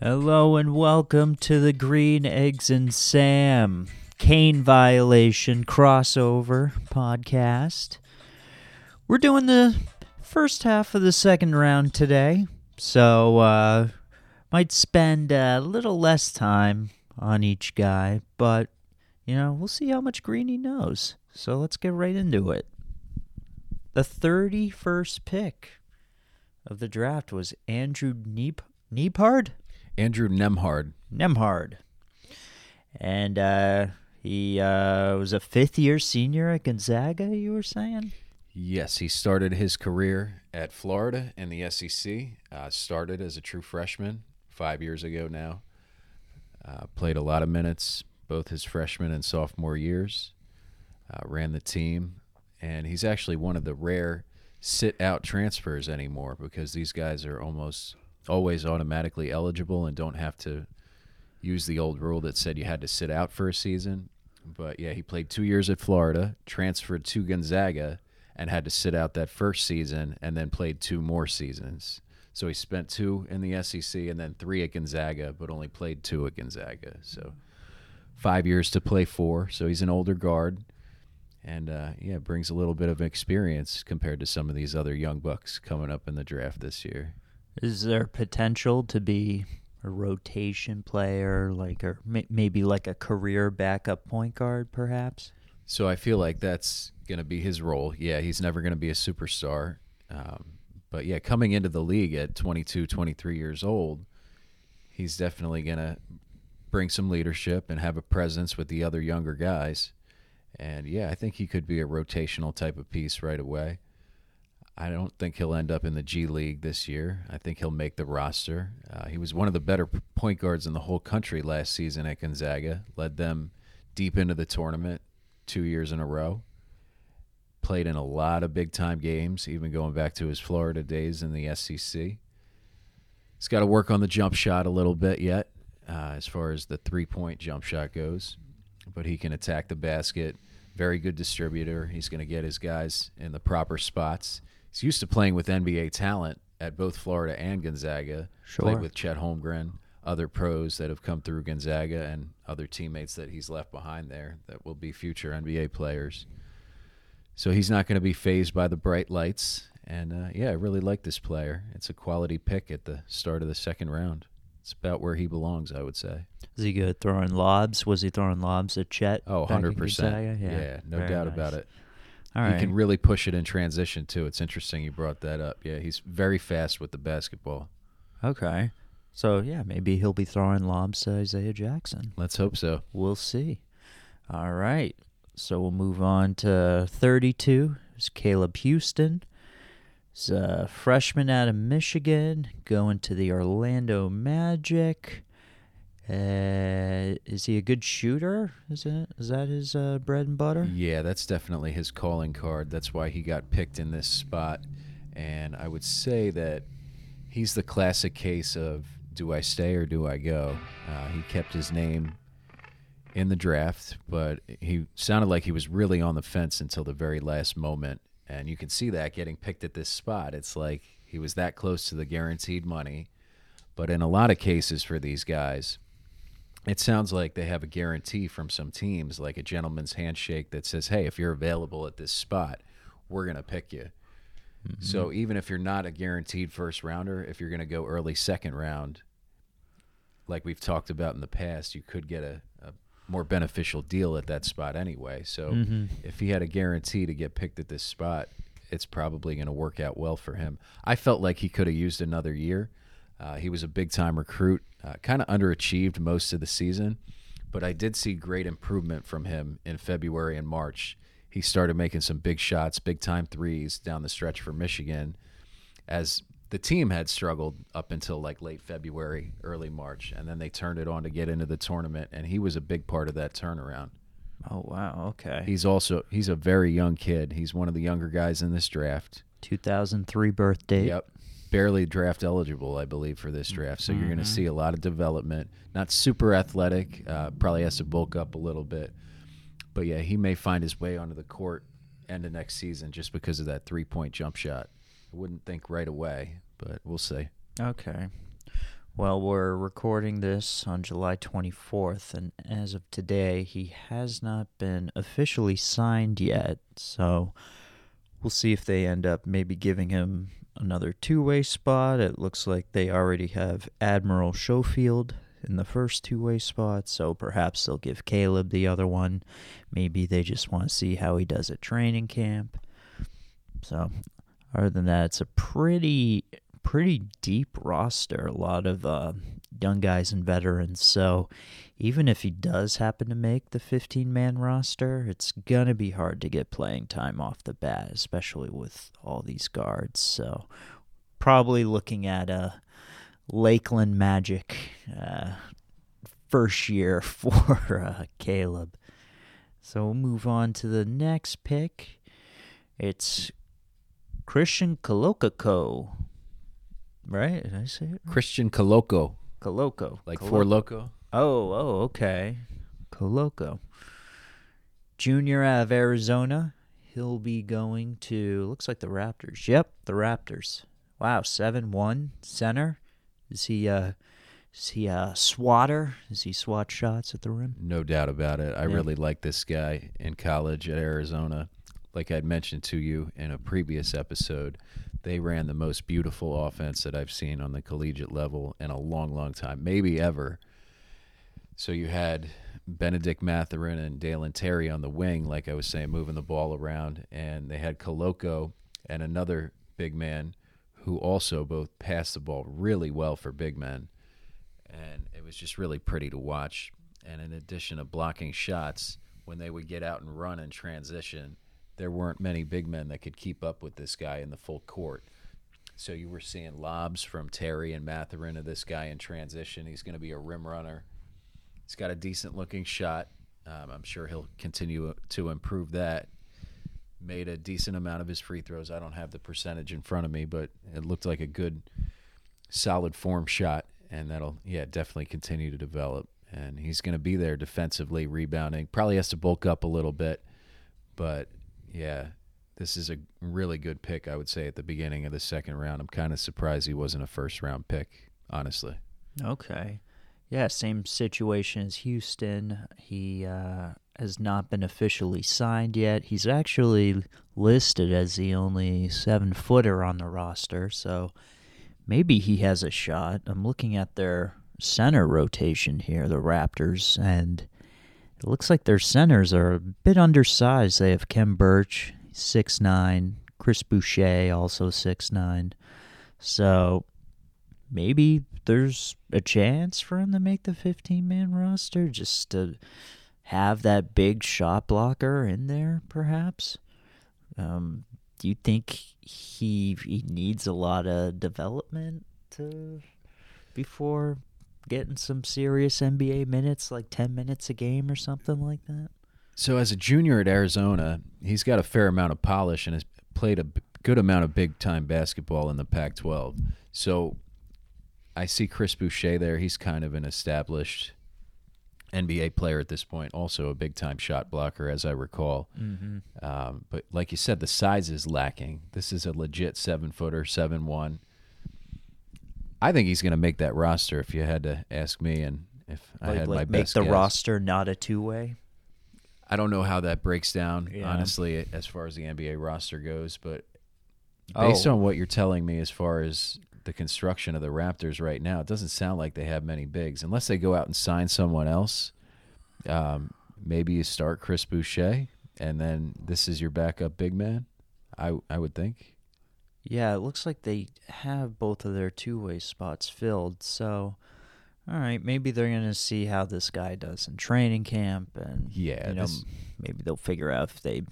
Hello and welcome to the Green Eggs and Sam Kane Violation crossover podcast. We're doing the first half of the second round today, so uh, might spend a little less time on each guy, but you know we'll see how much green he knows. So let's get right into it. The thirty-first pick of the draft was Andrew Neep Neepard. Andrew Nembhard. Nembhard. And uh, he uh, was a fifth year senior at Gonzaga, you were saying? Yes, he started his career at Florida in the SEC. Uh, started as a true freshman five years ago now. Uh, played a lot of minutes both his freshman and sophomore years. Uh, ran the team. And he's actually one of the rare sit out transfers anymore because these guys are almost always automatically eligible and don't have to use the old rule that said you had to sit out for a season. But yeah, he played two years at Florida, transferred to Gonzaga, and had to sit out that first season and then played two more seasons. So he spent two in the SEC and then three at Gonzaga, but only played two at Gonzaga. So five years to play four. So he's an older guard. And uh, yeah, brings a little bit of experience compared to some of these other young bucks coming up in the draft this year. Is there potential to be a rotation player, like or may- maybe like a career backup point guard, perhaps? So I feel like that's going to be his role. Yeah, he's never going to be a superstar. Um, but yeah, coming into the league at 22, 23 years old, he's definitely going to bring some leadership and have a presence with the other younger guys. And yeah, I think he could be a rotational type of piece right away. I don't think he'll end up in the G League this year. I think he'll make the roster. Uh, he was one of the better point guards in the whole country last season at Gonzaga. Led them deep into the tournament two years in a row. Played in a lot of big time games, even going back to his Florida days in the SEC. He's got to work on the jump shot a little bit yet, uh, as far as the three point jump shot goes. But he can attack the basket. Very good distributor. He's going to get his guys in the proper spots he's used to playing with NBA talent at both Florida and Gonzaga. Sure. Played with Chet Holmgren, other pros that have come through Gonzaga, and other teammates that he's left behind there that will be future NBA players. So he's not going to be phased by the bright lights. And uh, yeah, I really like this player. It's a quality pick at the start of the second round. It's about where he belongs, I would say. Is he good throwing lobs? Was he throwing lobs at Chet? Oh, 100%. Yeah, Yeah, no very doubt nice. about it. All right. He can really push it in transition too. It's interesting you brought that up. Yeah, he's very fast with the basketball. okay. So yeah, maybe he'll be throwing lobs to Isaiah Jackson. Let's hope so. We'll see. All right. So we'll move on to 32. It's Caleb Houston. He's a freshman out of Michigan, going to the Orlando Magic. Uh, is he a good shooter? Is that is that his uh, bread and butter? Yeah, that's definitely his calling card. That's why he got picked in this spot. And I would say that he's the classic case of do I stay or do I go? Uh, he kept his name in the draft, but he sounded like he was really on the fence until the very last moment. And you can see that getting picked at this spot. It's like he was that close to the guaranteed money. But in a lot of cases for these guys, it sounds like they have a guarantee from some teams, like a gentleman's handshake that says, "Hey, if you're available at this spot, we're going to pick you." Mm-hmm. So even if you're not a guaranteed first rounder, if you're going to go early second round, like we've talked about in the past, you could get a, a more beneficial deal at that spot anyway. So if he had a guarantee to get picked at this spot, it's probably going to work out well for him. I felt like he could have used another year. Uh, he was a big time recruit, uh, kind of underachieved most of the season, but I did see great improvement from him in February and March. He started making some big shots, big time threes down the stretch for Michigan, as the team had struggled up until like late February, early March, and then they turned it on to get into the tournament, and he was a big part of that turnaround. Oh wow, okay. He's also he's a very young kid. He's one of the younger guys in this draft. 2003 birth date. Yep. Barely draft eligible, I believe, for this draft. So you're going to see a lot of development. Not super athletic. Uh, probably has to bulk up a little bit. but yeah, he may find his way onto the court end of next season just because of that three point jump shot. Wouldn't think right away, but we'll see. Okay. Well, we're recording this on July 24th, and as of today, he has not been officially signed yet. So we'll see if they end up maybe giving him another two way spot. It looks like they already have Admiral Schofield in the first two way spot, so perhaps they'll give Caleb the other one. Maybe they just want to see how he does at training camp. So, other than that, it's a pretty pretty deep roster. A lot of uh, young guys and veterans. So even if he does happen to make the 15 man roster, it's to be hard to get playing time off the bat, especially with all these guards. So probably looking at a Lakeland Magic uh, first year for uh, Caleb. So we'll move on to the next pick. It's Christian Kolokoko right? Did I say it? Right? Christian Koloko. Koloko. Like Koloko. Four Loco? Oh, oh, okay. Koloko. Junior out of Arizona. He'll be going to, looks like the Raptors. Yep, the Raptors. Wow, 7 1 center. Is he, uh, is he a swatter? Is he swat shots at the rim? No doubt about it. I Yeah. really like this guy in college at Arizona. Like I'd mentioned to you in a previous episode, they ran the most beautiful offense that I've seen on the collegiate level in a long, long time, maybe ever. So you had Bennedict Mathurin and Dalen Terry on the wing, like I was saying, moving the ball around, and they had Koloko and another big man who also both passed the ball really well for big men, and it was just really pretty to watch. And in addition to blocking shots, when they would get out and run in transition, there weren't many big men that could keep up with this guy in the full court. So you were seeing lobs from Terry and Mathurin to this guy in transition. He's going to be a rim runner. He's got a decent looking shot. Um, I'm sure he'll continue to improve that. Made a decent amount of his free throws. I don't have the percentage in front of me, but it looked like a good, solid form shot, and that'll yeah definitely continue to develop. And he's going to be there defensively, rebounding. Probably has to bulk up a little bit, but yeah, this is a really good pick. I would say at the beginning of the second round. I'm kind of surprised he wasn't a first round pick, honestly. Okay. Yeah, same situation as Houston. He uh, has not been officially signed yet. He's actually listed as the only seven footer on the roster, so maybe he has a shot. I'm looking at their center rotation here, the Raptors, and it looks like their centers are a bit undersized. They have Khem Birch, six nine, Chris Boucher, also six nine. So maybe there's a chance for him to make the 15 man roster just to have that big shot blocker in there, perhaps. Um, do you think he he needs a lot of development to before getting some serious NBA minutes, like 10 minutes a game or something like that? So as a junior at Arizona, he's got a fair amount of polish and has played a good amount of big time basketball in the Pac-12. So I see Chris Boucher there. He's kind of an established NBA player at this point, also a big time shot blocker, as I recall. Mm-hmm. Um, but like you said, the size is lacking. This is a legit seven footer, seven one. I think he's going to make that roster. If you had to ask me, and if I Like, had like my make best the guess. roster not a two way. I don't know how that breaks down, Yeah. honestly, as far as the NBA roster goes. But Oh. based on what you're telling me, as far as the construction of the Raptors right now, it doesn't sound like they have many bigs, unless they go out and sign someone else. Um, maybe you start Chris Boucher, and then this is your backup big man. I I would think. Yeah, it looks like they have both of their two way spots filled. So, all right, maybe they're going to see how this guy does in training camp. And, Yeah, you know, this- maybe they'll figure out if they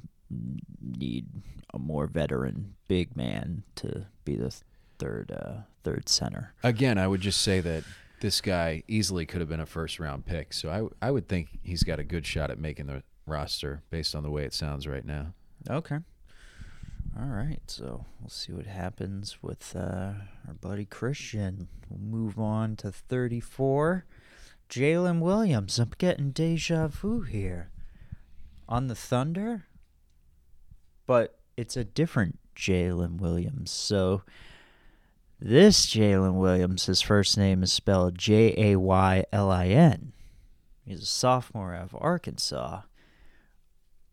need a more veteran big man to be the third uh, third center. Again, I would just say that this guy easily could have been a first round pick. So I I would think he's got a good shot at making the roster based on the way it sounds right now. Okay. All right, so we'll see what happens with uh, our buddy Christian. We'll move on to 34. Jaylin Williams. I'm getting deja vu here. on the Thunder, but it's a different Jaylin Williams. So this Jaylin Williams, his first name is spelled J A Y L I N. He's a sophomore out of Arkansas.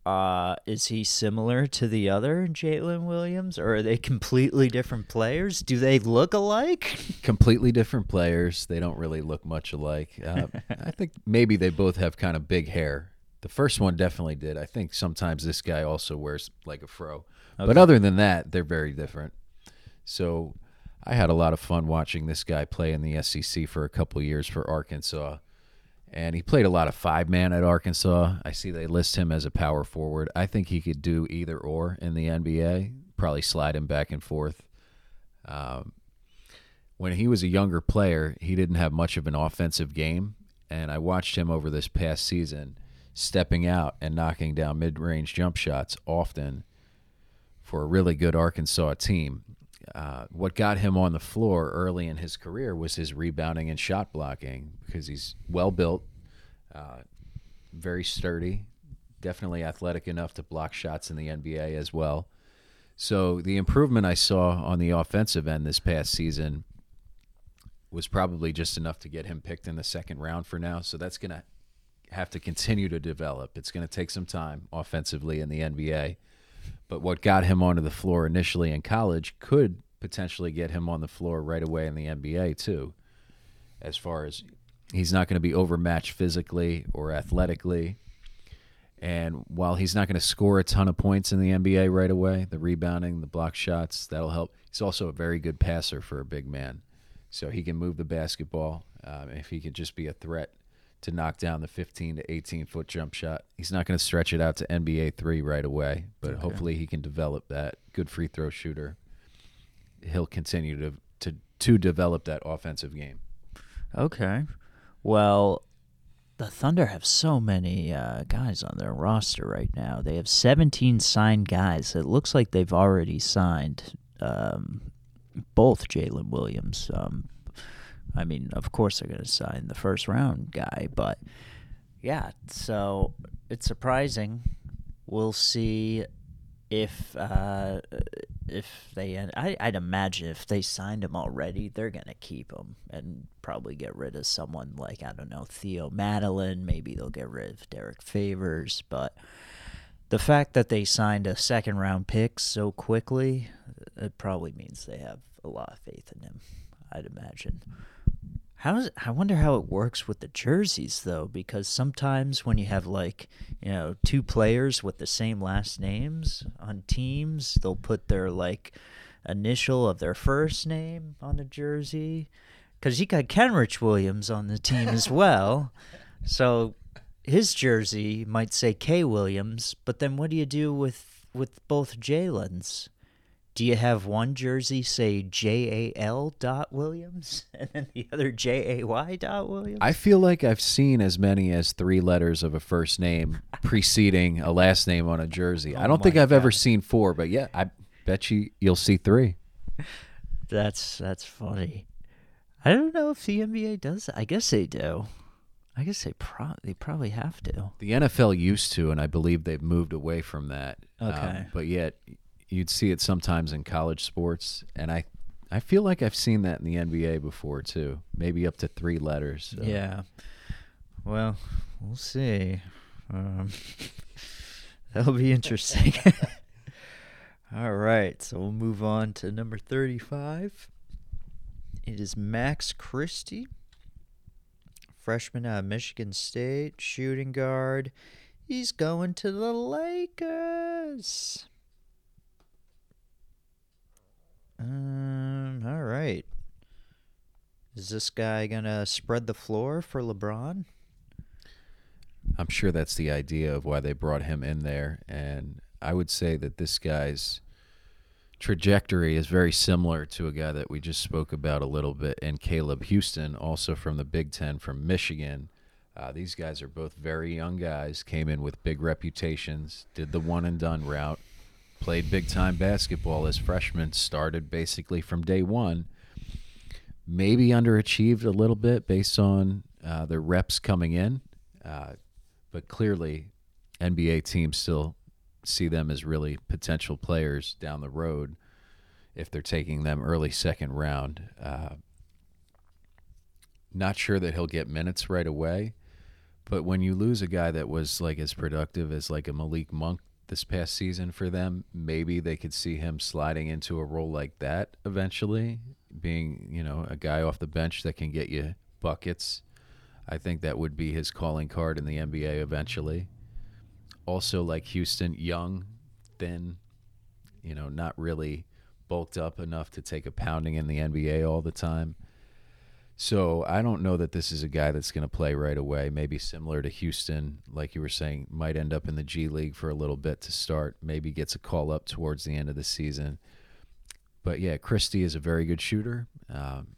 Uh, is he similar to the other Jalen Williams, or are they completely different players? Do they look alike? Completely different players. They don't really look much alike. Uh, I think maybe they both have kind of big hair. The first one definitely did. I think sometimes this guy also wears like a fro. Okay. But other than that, they're very different. So I had a lot of fun watching this guy play in the SEC for a couple years for Arkansas and he played a lot of five man at Arkansas. I see they list him as a power forward. I think he could do either or in the NBA. Probably slide him back and forth. Um, when he was a younger player, he didn't have much of an offensive game, and I watched him over this past season stepping out and knocking down mid range jump shots often for a really good Arkansas team. Uh, what got him on the floor early in his career was his rebounding and shot blocking because he's well built, uh, very sturdy, definitely athletic enough to block shots in the NBA as well. So the improvement I saw on the offensive end this past season was probably just enough to get him picked in the second round for now. So that's going to have to continue to develop. It's going to take some time offensively in the NBA. But what got him onto the floor initially in college could potentially get him on the floor right away in the NBA too. As far as he's not going to be overmatched physically or athletically. And while he's not going to score a ton of points in the NBA right away, the rebounding, the block shots, that'll help. He's also a very good passer for a big man. So he can move the basketball. Um, if he can just be a threat to knock down the 15 to 18 foot jump shot. He's not going to stretch it out to NBA three right away, but okay. hopefully he can develop that good free throw shooter. He'll continue to to to develop that offensive game. Okay, well, the Thunder have so many uh, guys on their roster right now. They have 17 signed guys. It looks like they've already signed um, both Jalen Williams, um, I mean, of course they're going to sign the first round guy, but yeah, so it's surprising. We'll see if uh, if they. I, I'd imagine if they signed him already, they're gonna keep him and probably get rid of someone like I don't know Theo Maledon. Maybe they'll get rid of Derrick Favors, but the fact that they signed a second round pick so quickly, it probably means they have a lot of faith in him. I'd imagine. How is, I wonder how it works with the jerseys though, because sometimes when you have like you know two players with the same last names on teams, they'll put their like initial of their first name on the jersey. Because you got Kenrich Williams on the team as well, so his jersey might say K Williams. But then what do you do with with both Jalen's? Do you have one jersey say J A L dot Williams and then the other J A Y dot Williams? I feel like I've seen as many as three letters of a first name preceding a last name on a jersey. Oh I don't think I've God. ever seen four, but yeah, I bet you you'll see three. That's that's funny. I don't know if the NBA does. That. I guess they do. I guess they pro- they probably have to. The NFL used to, and I believe they've moved away from that. Um, okay, um, but yet you'd see it sometimes in college sports, and I I feel like I've seen that in the NBA before too. Maybe up to three letters. So. Yeah. Well, we'll see. Um, that'll be interesting. All right, so we'll move on to number 35. It is Max Christie, freshman out of Michigan State, shooting guard. He's going to the Lakers. Um, all right. Is this guy to spread the floor for LeBron? I'm sure that's the idea of why they brought him in there. And I would say that this guy's trajectory is very similar to a guy that we just spoke about a little bit in Caleb Houston, also from the Big Ten from Michigan. Uh, these guys are both very young guys, came in with big reputations, did the one and done route, played big time basketball as freshmen, started basically from day one. Maybe underachieved a little bit based on uh, reps coming in, uh, but clearly NBA teams still see them as really potential players down the road if they're taking them early second round. Uh, not sure that he'll get minutes right away, but when you lose a guy that was like as productive as like a Malik Monk this past season for them, maybe they could see him sliding into a role like that eventually, being, you know, a guy off the bench that can get you buckets. I think that would be his calling card in the NBA eventually. Also, like Houston, young, thin, you know, not really bulked up enough to take a pounding in the NBA all the time. So I don't know that this is a guy that's going to play right away. Maybe similar to Houston, like you were saying, might end up in the G League for a little bit to start. Maybe gets a call up towards the end of the season. But yeah, Christie is a very good shooter. Um,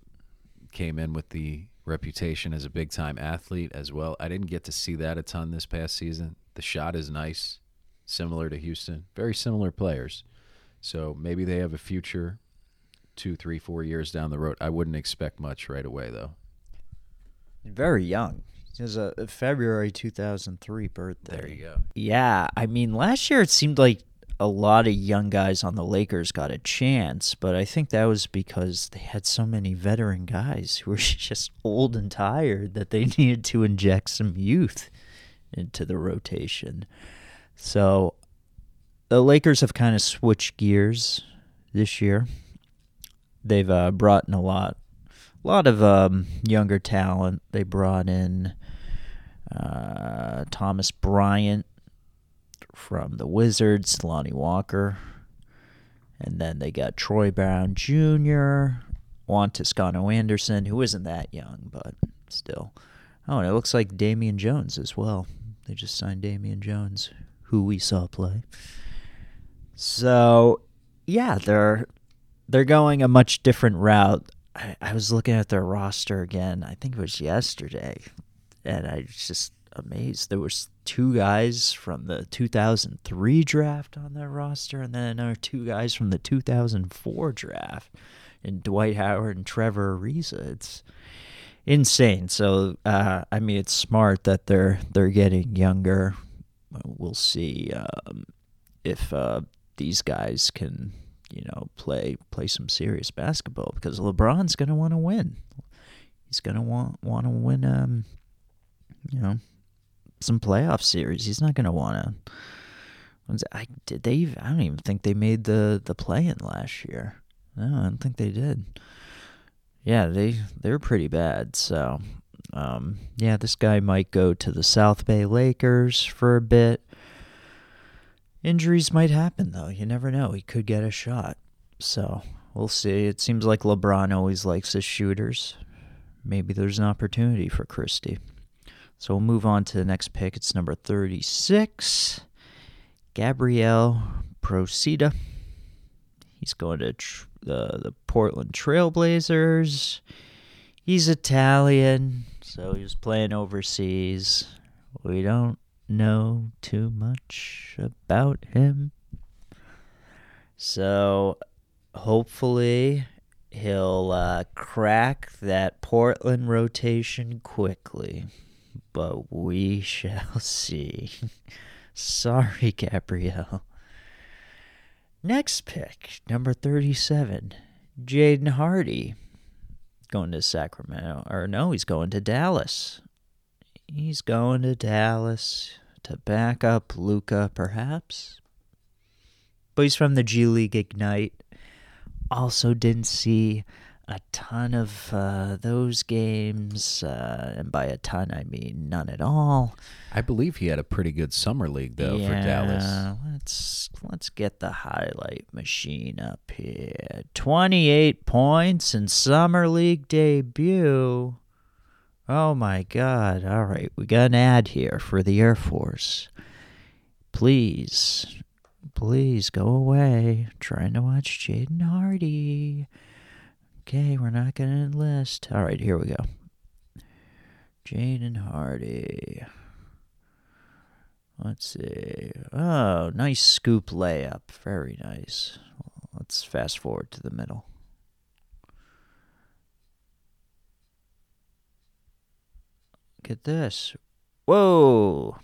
came in with the reputation as a big time athlete as well. I didn't get to see that a ton this past season. The shot is nice, similar to Houston. Very similar players. So maybe they have a future two, three, four years down the road. I wouldn't expect much right away, though. Very young. He has a February 2003 birthday. There you go. Yeah, I mean, last year it seemed like a lot of young guys on the Lakers got a chance, but I think that was because they had so many veteran guys who were just old and tired that they needed to inject some youth into the rotation. So the Lakers have kind of switched gears this year they've uh, brought in a lot, a lot of um, younger talent. They brought in uh, Thomas Bryant from the Wizards, Lonnie Walker, and then they got Troy Brown Jr., Juan Toscano Anderson, who isn't that young, but still. Oh, and it looks like Damian Jones as well. They just signed Damian Jones, who we saw play. So, yeah, they're they're going a much different route. I, I was looking at their roster again. I think it was yesterday, and I was just amazed. There was two guys from the 2003 draft on their roster, and then another two guys from the 2004 draft, and Dwight Howard and Trevor Ariza. It's insane. So, uh, I mean, it's smart that they're they're getting younger. We'll see um, if uh, these guys can you know, play play some serious basketball because LeBron's going to want to win. He's going to want want to win um you know, some playoff series. He's not going to want to I did they I don't even think they made the the play in last year. No, I don't think they did. Yeah, they they're pretty bad. So, um, yeah, this guy might go to the South Bay Lakers for a bit. Injuries might happen, though. You never know. He could get a shot. So we'll see. It seems like LeBron always likes his shooters. Maybe there's an opportunity for Christie. So we'll move on to the next pick. It's number 36, Gabriel Procida. He's going to tr- the, the Portland Trailblazers. He's Italian, so he was playing overseas. We don't know too much about him. So hopefully he'll uh, crack that Portland rotation quickly. But we shall see. Sorry, Gabrielle. Next pick, number 37, Jaden Hardy. Going to Sacramento. Or no, he's going to Dallas. He's going to Dallas to back up Luka, perhaps. But he's from the G League Ignite. Also, didn't see a ton of uh, those games, uh, and by a ton I mean none at all. I believe he had a pretty good summer league though yeah, for Dallas. Let's let's get the highlight machine up here. Twenty eight points in summer league debut. Oh my God. All right. We got an ad here for the Air Force. Please, please go away. I'm trying to watch Jaden Hardy. Okay, we're not going to enlist. All right, here we go. Jaden Hardy. Let's see. Oh, nice scoop layup. Very nice. Let's fast forward to the middle. Look at this. Whoa.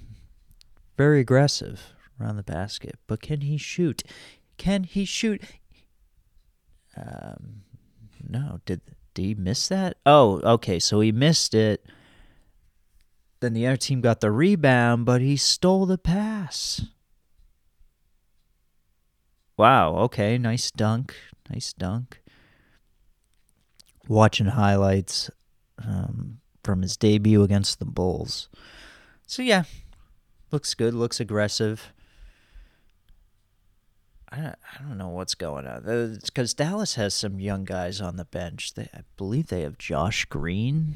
very aggressive around the basket. But can he shoot? Can he shoot? Um, no. Did did he miss that? Oh, okay. So he missed it. Then the other team got the rebound, but he stole the pass. Wow. Okay. Nice dunk. Nice dunk. Watching highlights um, from his debut against the Bulls. So yeah, looks good. Looks aggressive. I don't, I don't know what's going on. Uh, because Dallas has some young guys on the bench. They, I believe they have Josh Green.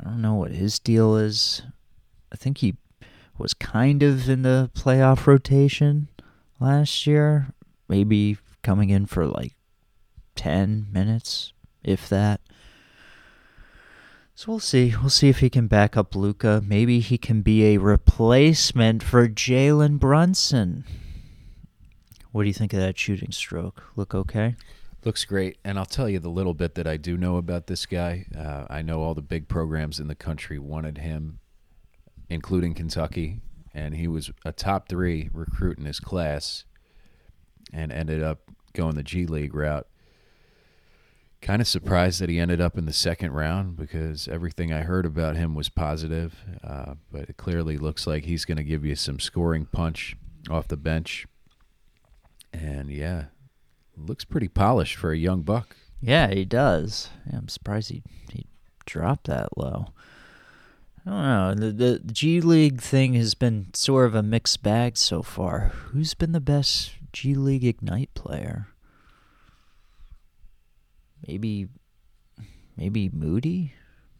I don't know what his deal is. I think he was kind of in the playoff rotation last year, maybe coming in for like 10 minutes, if that. So we'll see. We'll see if he can back up Luka. Maybe he can be a replacement for Jalen Brunson. What do you think of that shooting stroke? Look okay? Looks great. And I'll tell you the little bit that I do know about this guy. Uh, I know all the big programs in the country wanted him, including Kentucky. And he was a top three recruit in his class and ended up going the G League route. Kind of surprised that he ended up in the second round because everything I heard about him was positive. Uh, but it clearly looks like he's going to give you some scoring punch off the bench and yeah, looks pretty polished for a young buck. Yeah, he does. Yeah, I'm surprised he he dropped that low. I don't know. The, the G League thing has been sort of a mixed bag so far. Who's been the best G League Ignite player? Maybe, maybe Moody,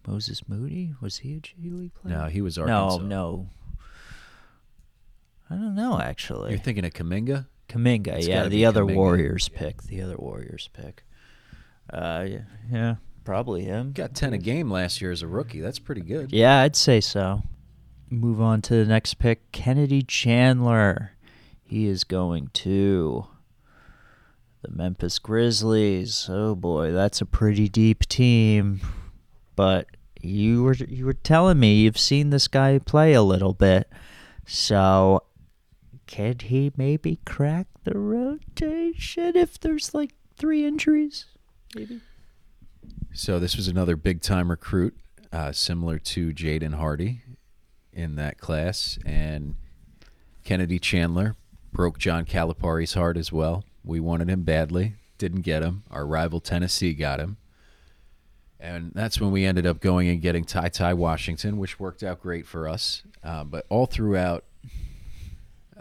Moses Moody. Was he a G League player? No, he was Arkansas. No, no. I don't know. Actually, you're thinking of Kuminga. Kuminga, it's yeah, the other. Warriors pick, the other Warriors pick. Uh, yeah, yeah, probably him. Got ten a game last year as a rookie. That's pretty good. Yeah, I'd say so. Move on to the next pick, Kennedy Chandler. He is going to the Memphis Grizzlies. Oh boy, that's a pretty deep team. But you were you were telling me you've seen this guy play a little bit. So can he maybe crack the rotation if there's like three injuries? Maybe. So this was another big time recruit, uh, similar to Jaden Hardy in that class, and Kennedy Chandler broke John Calipari's heart as well. We wanted him badly, didn't get him. Our rival Tennessee got him. And that's when we ended up going and getting Ty Ty Washington, which worked out great for us. Uh, but all throughout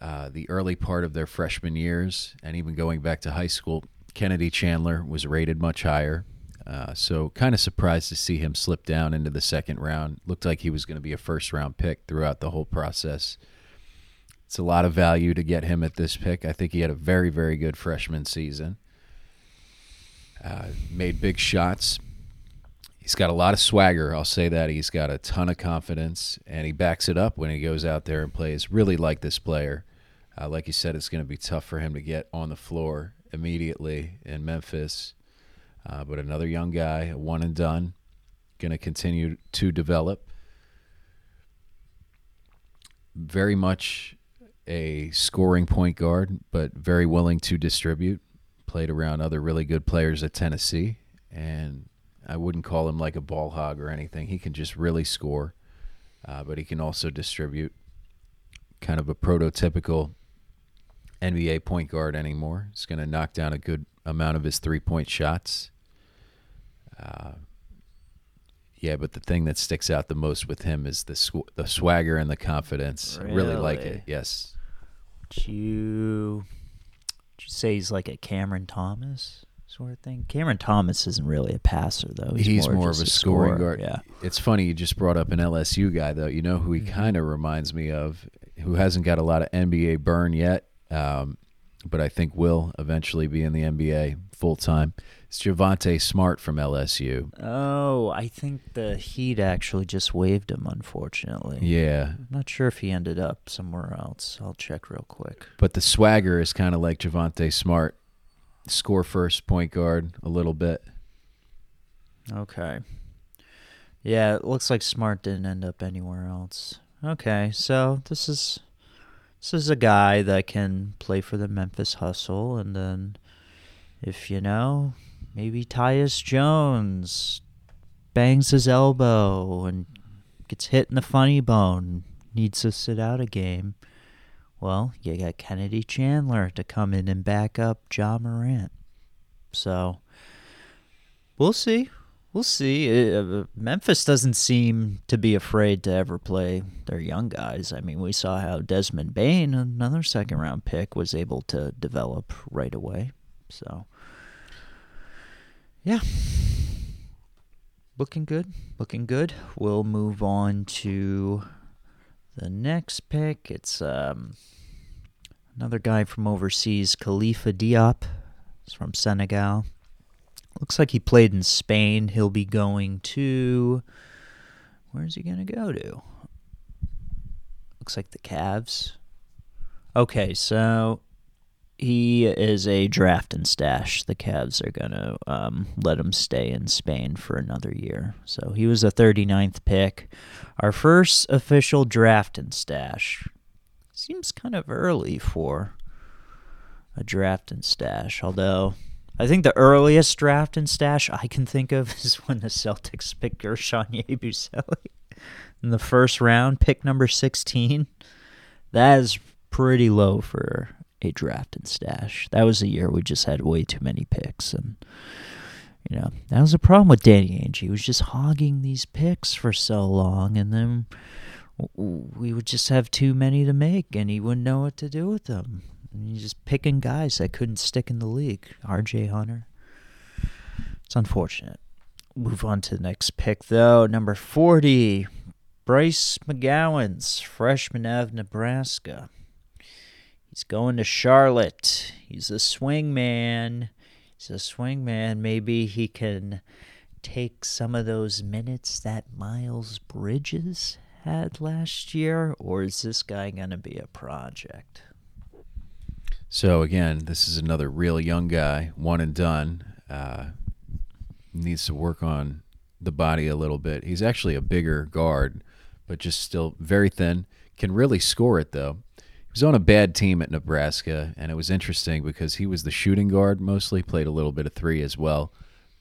uh, the early part of their freshman years and even going back to high school, Kennedy Chandler was rated much higher. Uh, so kind of surprised to see him slip down into the second round. Looked like he was going to be a first round pick throughout the whole process. It's a lot of value to get him at this pick. I think he had a very, very good freshman season. Uh, made big shots. He's got a lot of swagger. I'll say that. He's got a ton of confidence, and he backs it up when he goes out there and plays. Really like this player. Uh, like you said, it's going to be tough for him to get on the floor immediately in Memphis. Uh, but another young guy, one and done, going to continue to develop. Very much a scoring point guard, but very willing to distribute. Played around other really good players at Tennessee, and I wouldn't call him like a ball hog or anything. He can just really score, uh, but he can also distribute. Kind of a prototypical NBA point guard anymore. He's going to knock down a good amount of his three point shots. Uh, yeah, but the thing that sticks out the most with him is the sw- the swagger and the confidence. Really? I really like it. Yes. Did you, did you say he's like a Cameron Thomas sort of thing? Cameron Thomas isn't really a passer though. He's, he's more, more of a, scoring guard. Yeah. It's funny you just brought up an LSU guy though. You know who he mm-hmm. kind of reminds me of, who hasn't got a lot of NBA burn yet um, but I think will eventually be in the NBA full time. It's Javonte Smart from LSU. Oh, I think the Heat actually just waived him, unfortunately. Yeah. I'm not sure if he ended up somewhere else. I'll check real quick. But the swagger is kind of like Javonte Smart. Score first point guard a little bit. Okay. Yeah, it looks like Smart didn't end up anywhere else. Okay, so this is this is a guy that can play for the Memphis Hustle, and then if you know, maybe Tyus Jones bangs his elbow and gets hit in the funny bone, needs to sit out a game. Well, you got Kennedy Chandler to come in and back up Ja Morant. So we'll see. We'll see. Uh, Memphis doesn't seem to be afraid to ever play their young guys. I mean, we saw how Desmond Bane, another second round pick, was able to develop right away. So, yeah. Looking good. Looking good. We'll move on to the next pick. It's um, another guy from overseas, Khalifa Diop. He's from Senegal. Looks like he played in Spain. He'll be going to. Where's he going to go to? Looks like the Cavs. Okay, so he is a draft and stash. The Cavs are going to um, let him stay in Spain for another year. So he was a 39th pick. Our first official draft and stash. Seems kind of early for a draft and stash, although I think the earliest draft and stash I can think of is when the Celtics picked Guerschon Yabusele in the first round, pick number 16. That is pretty low for a draft and stash. That was a year we just had way too many picks. And, you know, that was a problem with Danny Ainge. He was just hogging these picks for so long. And then we would just have too many to make, and he wouldn't know what to do with them. And he's just picking guys that couldn't stick in the league. RJ Hunter. It's unfortunate. Move on to the next pick, though. Number 40, Bryce McGowens freshman out of Nebraska. He's going to Charlotte. He's a swing man. He's a swing man. Maybe he can take some of those minutes that Miles Bridges had last year, or is this guy going to be a project? So again, this is another real young guy, one and done. Uh, needs to work on the body a little bit. He's actually a bigger guard, but just still very thin. Can really score it though. Was on a bad team at Nebraska, and it was interesting because he was the shooting guard mostly, played a little bit of three as well.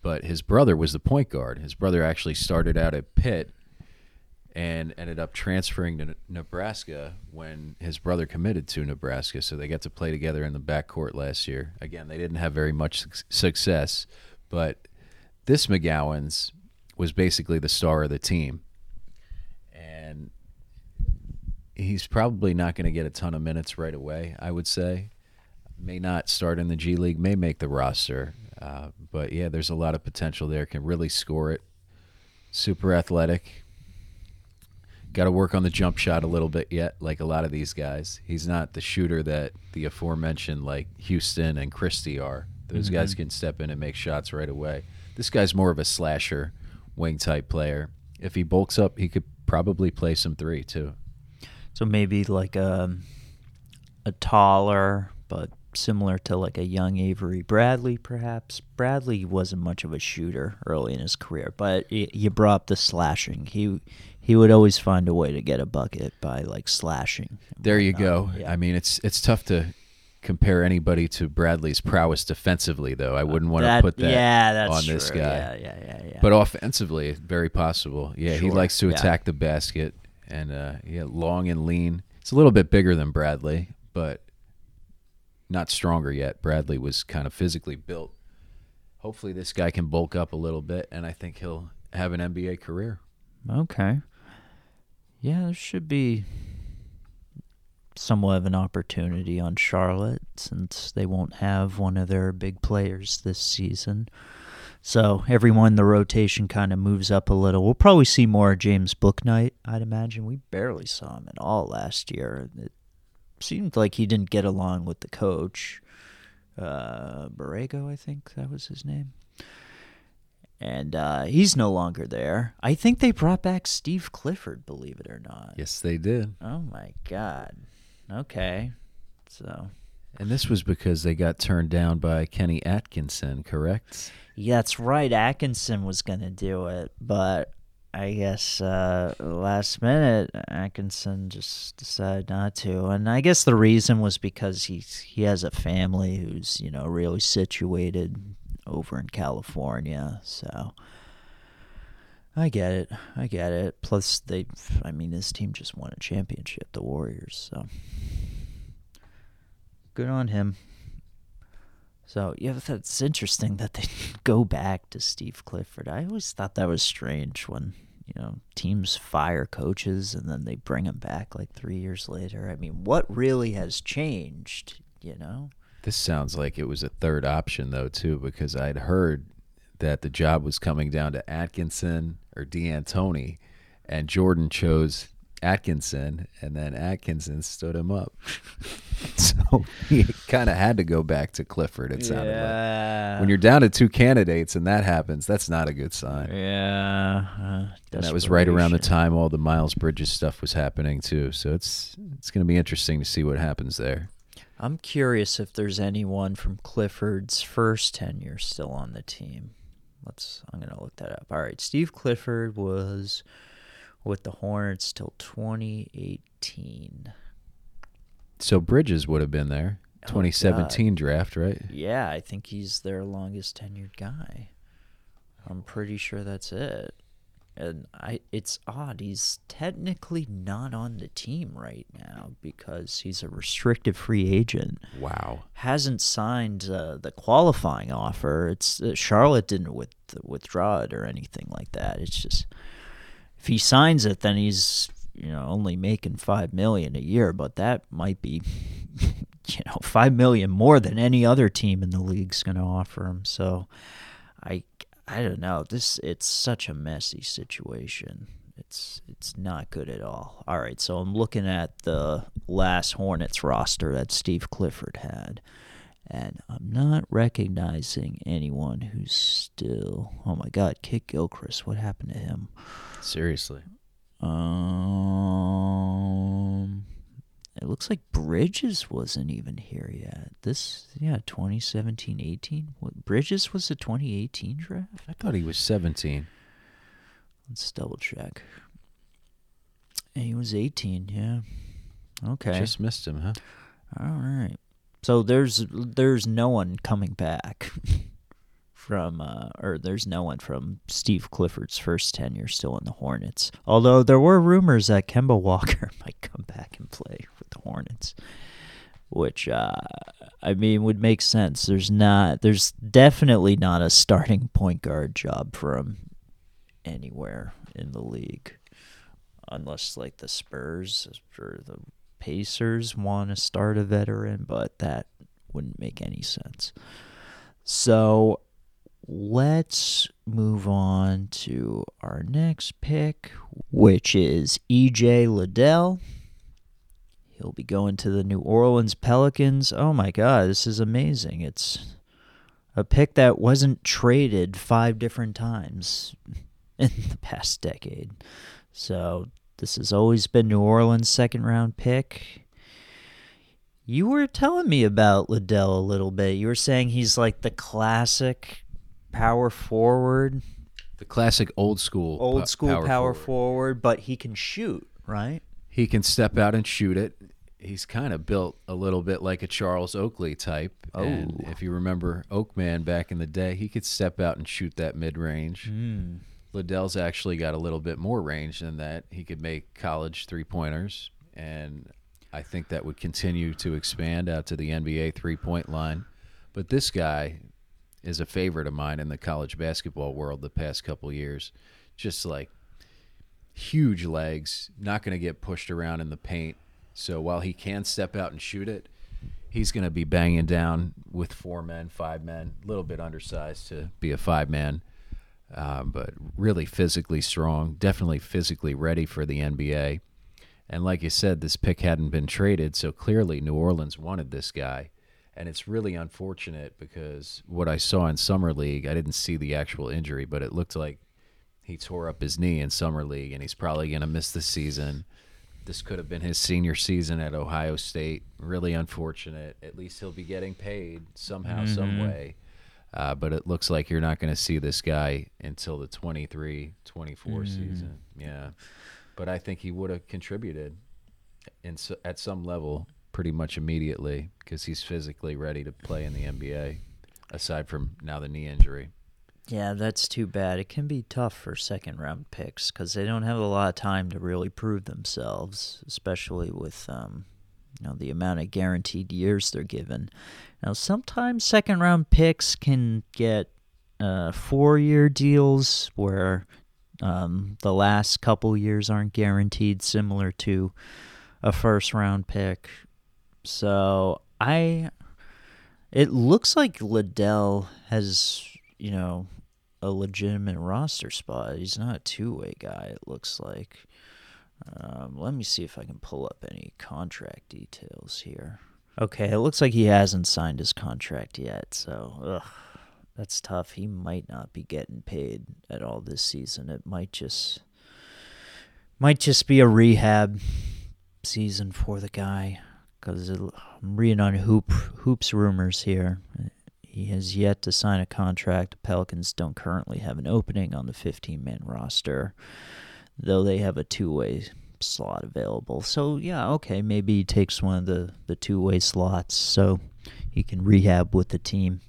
But his brother was the point guard. His brother actually started out at Pitt and ended up transferring to Nebraska when his brother committed to Nebraska. So they got to play together in the backcourt last year. Again, they didn't have very much success, but this McGowens was basically the star of the team. And he's probably not going to get a ton of minutes right away, I would say. May not start in the G League, may make the roster. Uh, but yeah, there's a lot of potential there. Can really score it. Super athletic Got to work on the jump shot a little bit yet, like a lot of these guys. He's not the shooter that the aforementioned like Houston and Christie are. Those mm-hmm. guys can step in and make shots right away. This guy's more of a slasher, wing type player. If he bulks up, he could probably play some three too. So maybe like a a taller but similar to like a young Avery Bradley, perhaps. Bradley wasn't much of a shooter early in his career, but you brought up the slashing. He he would always find a way to get a bucket by like slashing. There you go. Yeah. I mean, it's it's tough to compare anybody to Bradley's prowess defensively, though. I uh, wouldn't want to put that yeah, on this true. guy. Yeah, yeah, yeah, yeah. But offensively, very possible. Yeah, sure. he likes to attack yeah. the basket and uh, yeah, long and lean. It's a little bit bigger than Bradley, but not stronger yet. Bradley was kind of physically built. Hopefully, this guy can bulk up a little bit, and I think he'll have an NBA career. Okay yeah, there should be somewhat of an opportunity on Charlotte since they won't have one of their big players this season. So everyone the rotation kind of moves up a little. We'll probably see more James Bouknight, I'd imagine. We barely saw him at all last year. It seemed like he didn't get along with the coach. Uh, Borrego, I think that was his name and uh, he's no longer there. I think they brought back Steve Clifford, believe it or not. Yes, they did. Oh my God. Okay, so. And this was because they got turned down by Kenny Atkinson, correct? Yeah, that's right. Atkinson was going to do it, but I guess uh, last minute Atkinson just decided not to, and I guess the reason was because he's he has a family who's you know really situated over in California, so I get it, I get it. Plus, they, I mean, this team just won a championship, the Warriors, so good on him. So yeah, that's interesting that they go back to Steve Clifford. I always thought that was strange when you know teams fire coaches and then they bring them back like three years later. I mean, what really has changed? You know. This sounds like it was a third option though too, because I'd heard that the job was coming down to Atkinson or D'Antoni, and Jordan chose Atkinson, and then Atkinson stood him up. so he kind of had to go back to Clifford. It sounded yeah. like when you're down to two candidates and that happens, that's not a good sign. Yeah, uh, And that was right around the time all the Miles Bridges stuff was happening too. So it's it's going to be interesting to see what happens there. I'm curious if there's anyone from Clifford's first tenure still on the team. Let's. I'm gonna look that up. All right, Steve Clifford was with the Hornets till 2018. So Bridges would have been there. Oh, 2017 draft, right? Yeah, I think he's their longest tenured guy. I'm pretty sure that's it. And I it's odd he's technically not on the team right now because he's a restricted free agent. Wow. Hasn't signed uh, the qualifying offer. It's uh, Charlotte didn't with, withdraw it or anything like that. It's just if he signs it then he's you know only making 5 million a year, but that might be you know 5 million more than any other team in the league's going to offer him. So I I don't know. This it's such a messy situation. It's it's not good at all. All right, so I'm looking at the last Hornets roster that Steve Clifford had, and I'm not recognizing anyone who's still. Oh my God, Kidd-Gilchrist. What happened to him? Seriously. Um, it looks like Bridges wasn't even here yet. This, yeah, 2017 18. What, Bridges was the 2018 draft? I thought he was 17. Let's double check. He was 18, yeah. Okay. Just missed him, huh? All right. So there's there's no one coming back from uh or there's no one from Steve Clifford's first tenure still in the Hornets. Although there were rumors that Kemba Walker might come back and play with the Hornets. Which uh I mean would make sense. There's not there's definitely not a starting point guard job for him anywhere in the league. Unless like the Spurs or the Pacers want to start a veteran, but that wouldn't make any sense. So let's move on to our next pick, which is EJ Liddell. He'll be going to the New Orleans Pelicans. Oh my God, this is amazing. It's a pick that wasn't traded five different times in the past decade. So this has always been New Orleans' second round pick. You were telling me about Liddell a little bit. You were saying he's like the classic power forward, The classic old school old po- school power, forward. forward, but he can shoot, right? He can step out and shoot it. He's kind of built a little bit like a Charles Oakley type. And Oh. if you remember Oakman back in the day, he could step out and shoot that mid range. Mm. Liddell's actually got a little bit more range than that. He could make college three pointers, and I think that would continue to expand out to the NBA three point line. But this guy is a favorite of mine in the college basketball world the past couple years. Just like huge legs, not going to get pushed around in the paint. So while he can step out and shoot it, he's going to be banging down with four men, five men, a little bit undersized to be a five man um, but really physically strong, definitely physically ready for the NBA. And like you said, this pick hadn't been traded, so clearly New Orleans wanted this guy. And it's really unfortunate because what I saw in Summer League, I didn't see the actual injury, but it looked like he tore up his knee in Summer League and he's probably going to miss the season. This could have been his senior season at Ohio State. Really unfortunate. At least he'll be getting paid somehow, some way. Uh, but it looks like you're not going to see this guy until the 23 24 Mm. season. Yeah. But I think he would have contributed in, s- at some level pretty much immediately because he's physically ready to play in the NBA, aside from now the knee injury. Yeah, that's too bad. It can be tough for second round picks because they don't have a lot of time to really prove themselves, especially with um, you know the amount of guaranteed years they're given. Now, sometimes second round picks can get uh, four year deals where um, the last couple years aren't guaranteed, similar to a first round pick. So I, it looks like Liddell has you know a legitimate roster spot. He's not a two way guy. It looks like. Um, let me see if I can pull up any contract details here. Okay, it looks like he hasn't signed his contract yet, so ugh, that's tough. He might not be getting paid at all this season. It might just might just be a rehab season for the guy because I'm reading on hoop hoops rumors here. He has yet to sign a contract. Pelicans don't currently have an opening on the 15 man roster, though they have a two way slot available. So, yeah, okay, maybe he takes one of the, the two way slots so he can rehab with the team.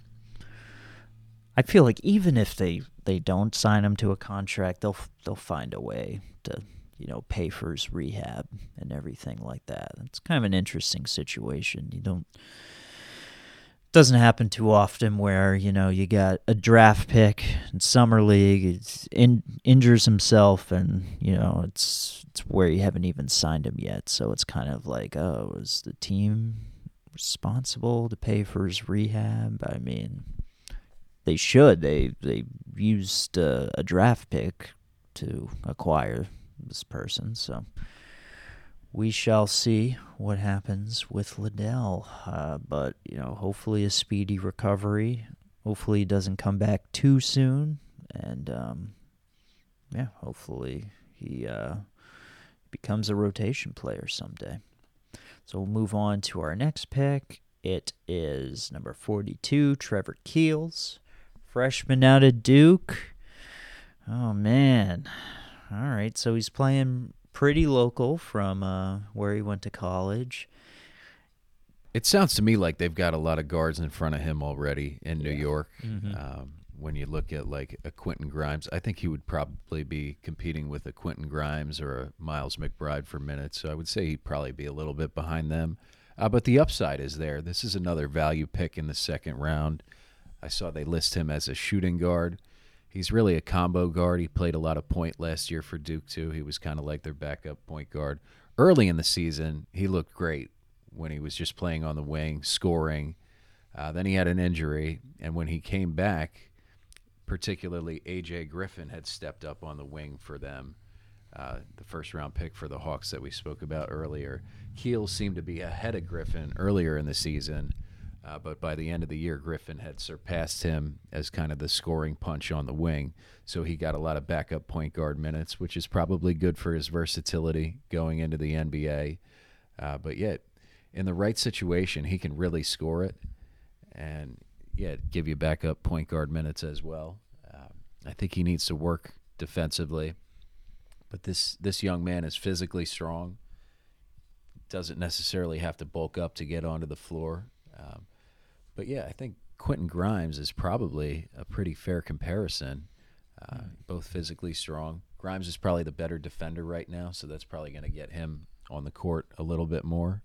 I feel like even if they, they don't sign him to a contract, they'll they'll find a way to you know pay for his rehab and everything like that. It's kind of an interesting situation. You don't doesn't happen too often where you know you got a draft pick in summer league in, injures himself and you know it's it's where you haven't even signed him yet. So it's kind of like oh is the team responsible to pay for his rehab? I mean they should. They they used uh, a draft pick to acquire this person. So we shall see what happens with Liddell. Uh, but, you know, hopefully a speedy recovery. Hopefully he doesn't come back too soon. And, um, yeah, hopefully he uh, becomes a rotation player someday. So we'll move on to our next pick. It is number 42, Trevor Keels, freshman out of Duke. Oh, man. All right, so he's playing pretty local from uh, where he went to college. It sounds to me like they've got a lot of guards in front of him already in New Yeah. York. Mhm. Um, when you look at like a Quentin Grimes, I think he would probably be competing with a Quentin Grimes or a Miles McBride for minutes. So I would say he'd probably be a little bit behind them. Uh, but the upside is there. This is another value pick in the second round. I saw they list him as a shooting guard. He's really a combo guard. He played a lot of point last year for Duke too. He was kind of like their backup point guard. Early in the season, he looked great when he was just playing on the wing, scoring. Uh, then he had an injury, and when he came back, particularly AJ Griffin had stepped up on the wing for them. Uh, the first round pick for the Hawks that we spoke about earlier. Keel seemed to be ahead of Griffin earlier in the season, uh, but by the end of the year, Griffin had surpassed him as kind of the scoring punch on the wing. So he got a lot of backup point guard minutes, which is probably good for his versatility going into the NBA. Uh, but yet, in the right situation, he can really score it, and yeah, give you backup point guard minutes as well. Um, I think he needs to work defensively, but this this young man is physically strong. Doesn't necessarily have to bulk up to get onto the floor. Um, but yeah, I think Quentin Grimes is probably a pretty fair comparison. Uh, Both physically strong. Grimes is probably the better defender right now, so that's probably going to get him on the court a little bit more.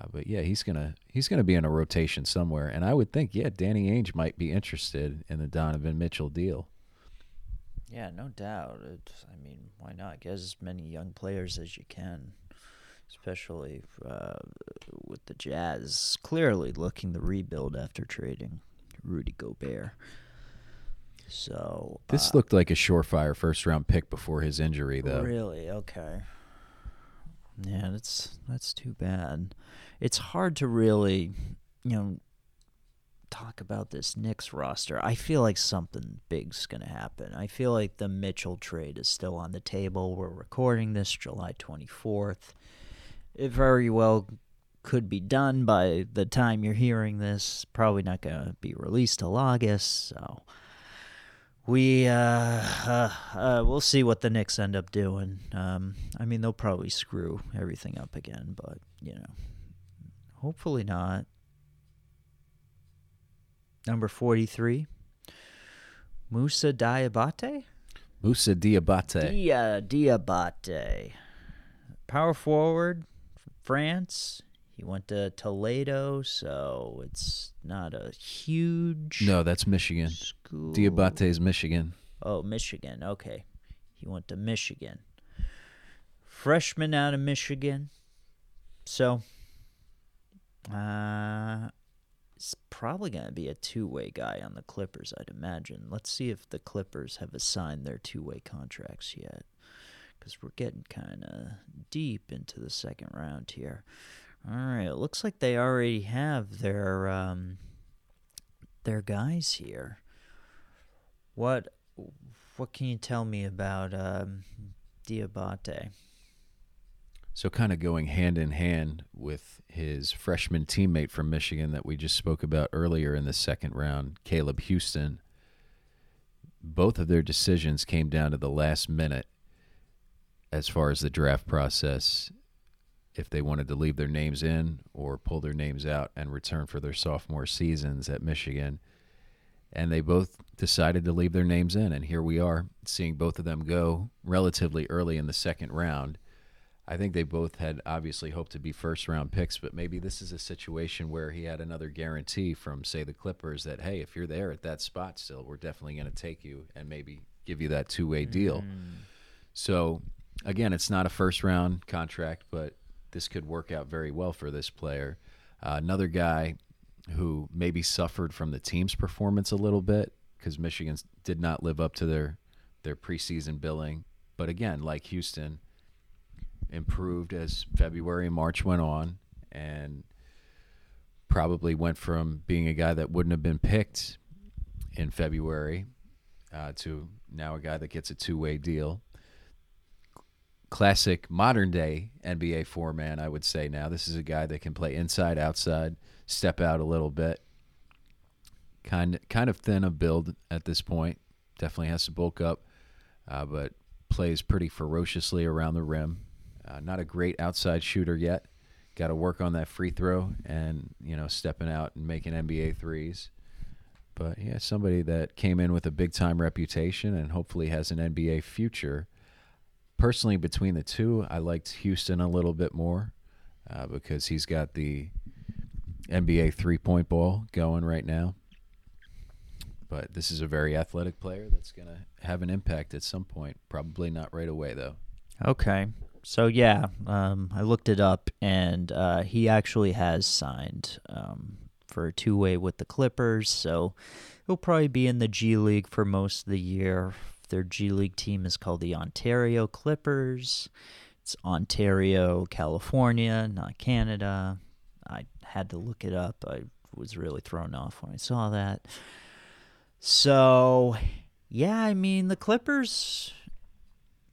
Uh, but yeah, he's gonna he's gonna be in a rotation somewhere, and I would think yeah, Danny Ainge might be interested in the Donovan Mitchell deal. Yeah, no doubt. It, I mean, why not? Get as many young players as you can, especially uh, with the Jazz clearly looking to rebuild after trading Rudy Gobert. So This uh, looked like a surefire first round pick before his injury, though. Really? Okay. Yeah, that's that's too bad. It's hard to really, you know, talk about this Knicks roster. I feel like something big's gonna happen. I feel like the Mitchell trade is still on the table. We're recording this July twenty fourth. It very well could be done by the time you're hearing this. Probably not going to be released till August, so we uh, uh, uh, we'll see what the Knicks end up doing. Um, I mean, they'll probably screw everything up again, but you know, hopefully not. Number forty-three, Moussa Diabate. Moussa Diabate. Dia Diabate, power forward, France. He went to Toledo, so it's not a huge. No, that's Michigan. School. Diabate's Michigan. Oh, Michigan. Okay. He went to Michigan. Freshman out of Michigan. So, uh, it's probably going to be a two way guy on the Clippers, I'd imagine. Let's see if the Clippers have assigned their two way contracts yet. Because we're getting kind of deep into the second round here. All right, it looks like they already have their um, their guys here. What what can you tell me about um, Diabate? So, kind of going hand in hand with his freshman teammate from Michigan that we just spoke about earlier in the second round, Caleb Houston. Both of their decisions came down to the last minute as far as the draft process if they wanted to leave their names in or pull their names out and return for their sophomore seasons at Michigan. And they both decided to leave their names in. And here we are seeing both of them go relatively early in the second round. I think they both had obviously hoped to be first round picks, but maybe this is a situation where he had another guarantee from, say, the Clippers that, hey, if you're there at that spot still, we're definitely going to take you and maybe give you that two way deal. Mm. So, again, it's not a first round contract, but this could work out very well for this player. Uh, another guy who maybe suffered from the team's performance a little bit because Michigan did not live up to their their preseason billing. But again, like Houston, improved as February and March went on, and probably went from being a guy that wouldn't have been picked in February uh, to now a guy that gets a two way deal classic modern day NBA four man, I would say now. This is a guy that can play inside, outside, step out a little bit. Kind kind of thin of build at this point. Definitely has to bulk up, uh, but plays pretty ferociously around the rim. Uh, not a great outside shooter yet. Got to work on that free throw and you know stepping out and making NBA threes. But yeah, somebody that came in with a big time reputation and hopefully has an NBA future personally, between the two, I liked Houston a little bit more uh, because he's got the NBA three point ball going right now. But this is a very athletic player that's going to have an impact at some point. Probably not right away, though. Okay. So, yeah, um, I looked it up, and uh, he actually has signed um, for a two way with the Clippers. So, he'll probably be in the G League for most of the year their G League team is called the Ontario Clippers. It's Ontario, California, not Canada. I had to look it up. I was really thrown off when I saw that. So, yeah, I mean, the Clippers,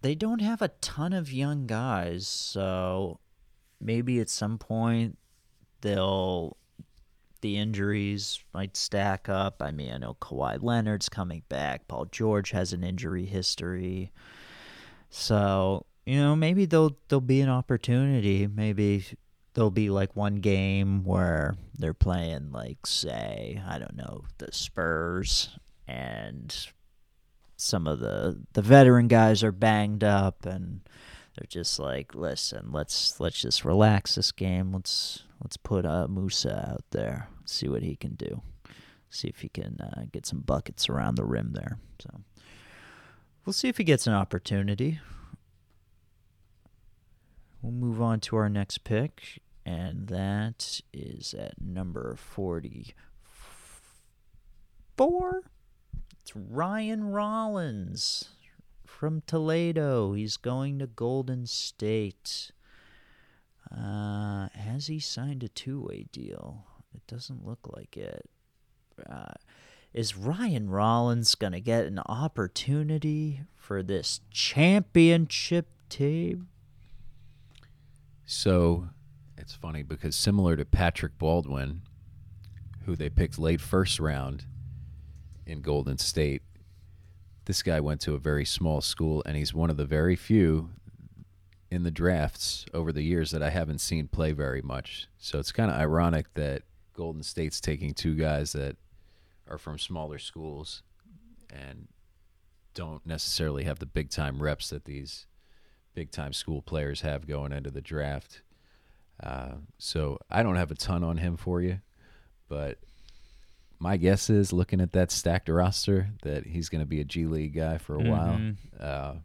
they don't have a ton of young guys. So, maybe at some point they'll the injuries might stack up. I mean, I know Kawhi Leonard's coming back. Paul George has an injury history. So, you know, maybe there'll there'll be an opportunity. Maybe there'll be like one game where they're playing like say, I don't know, the Spurs and some of the the veteran guys are banged up and they're just like, listen, let's let's just relax this game. Let's let's put uh, Moussa out there, see what he can do, see if he can uh, get some buckets around the rim there. So we'll see if he gets an opportunity. We'll move on to our next pick, and that is at number forty-four. It's Ryan Rollins from Toledo. He's going to Golden State. Uh, has he signed a two way deal? It doesn't look like it. Uh, is Ryan Rollins going to get an opportunity for this championship team? So, it's funny because similar to Patrick Baldwin, who they picked late first round in Golden State, this guy went to a very small school, and he's one of the very few in the drafts over the years that I haven't seen play very much. So it's kind of ironic that Golden State's taking two guys that are from smaller schools and don't necessarily have the big time reps that these big time school players have going into the draft. Uh, so I don't have a ton on him for you, but my guess is looking at that stacked roster that he's going to be a G League guy for a Mhm. while, uh,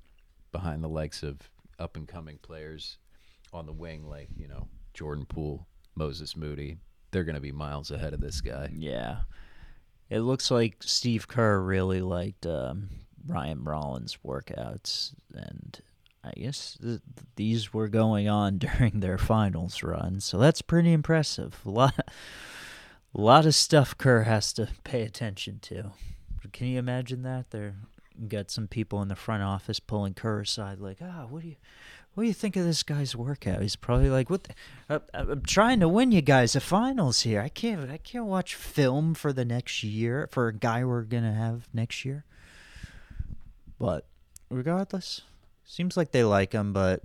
behind the likes of up and coming players on the wing like you know Jordan Poole, Moses Moody. They're going to be miles ahead of this guy. Yeah. It looks like Steve Kerr really liked um, Ryan Rollins' workouts, and I guess th- these were going on during their finals run, so that's pretty impressive. A lot, a lot of stuff Kerr has to pay attention to. Can you imagine that? There, got some people in the front office pulling Kerr aside, like, "Ah, what do you, what do you think of this guy's workout?" He's probably like, "What? The, I, I'm trying to win you guys the finals here. I can't, I can't watch film for the next year for a guy we're gonna have next year." But regardless, seems like they like him, but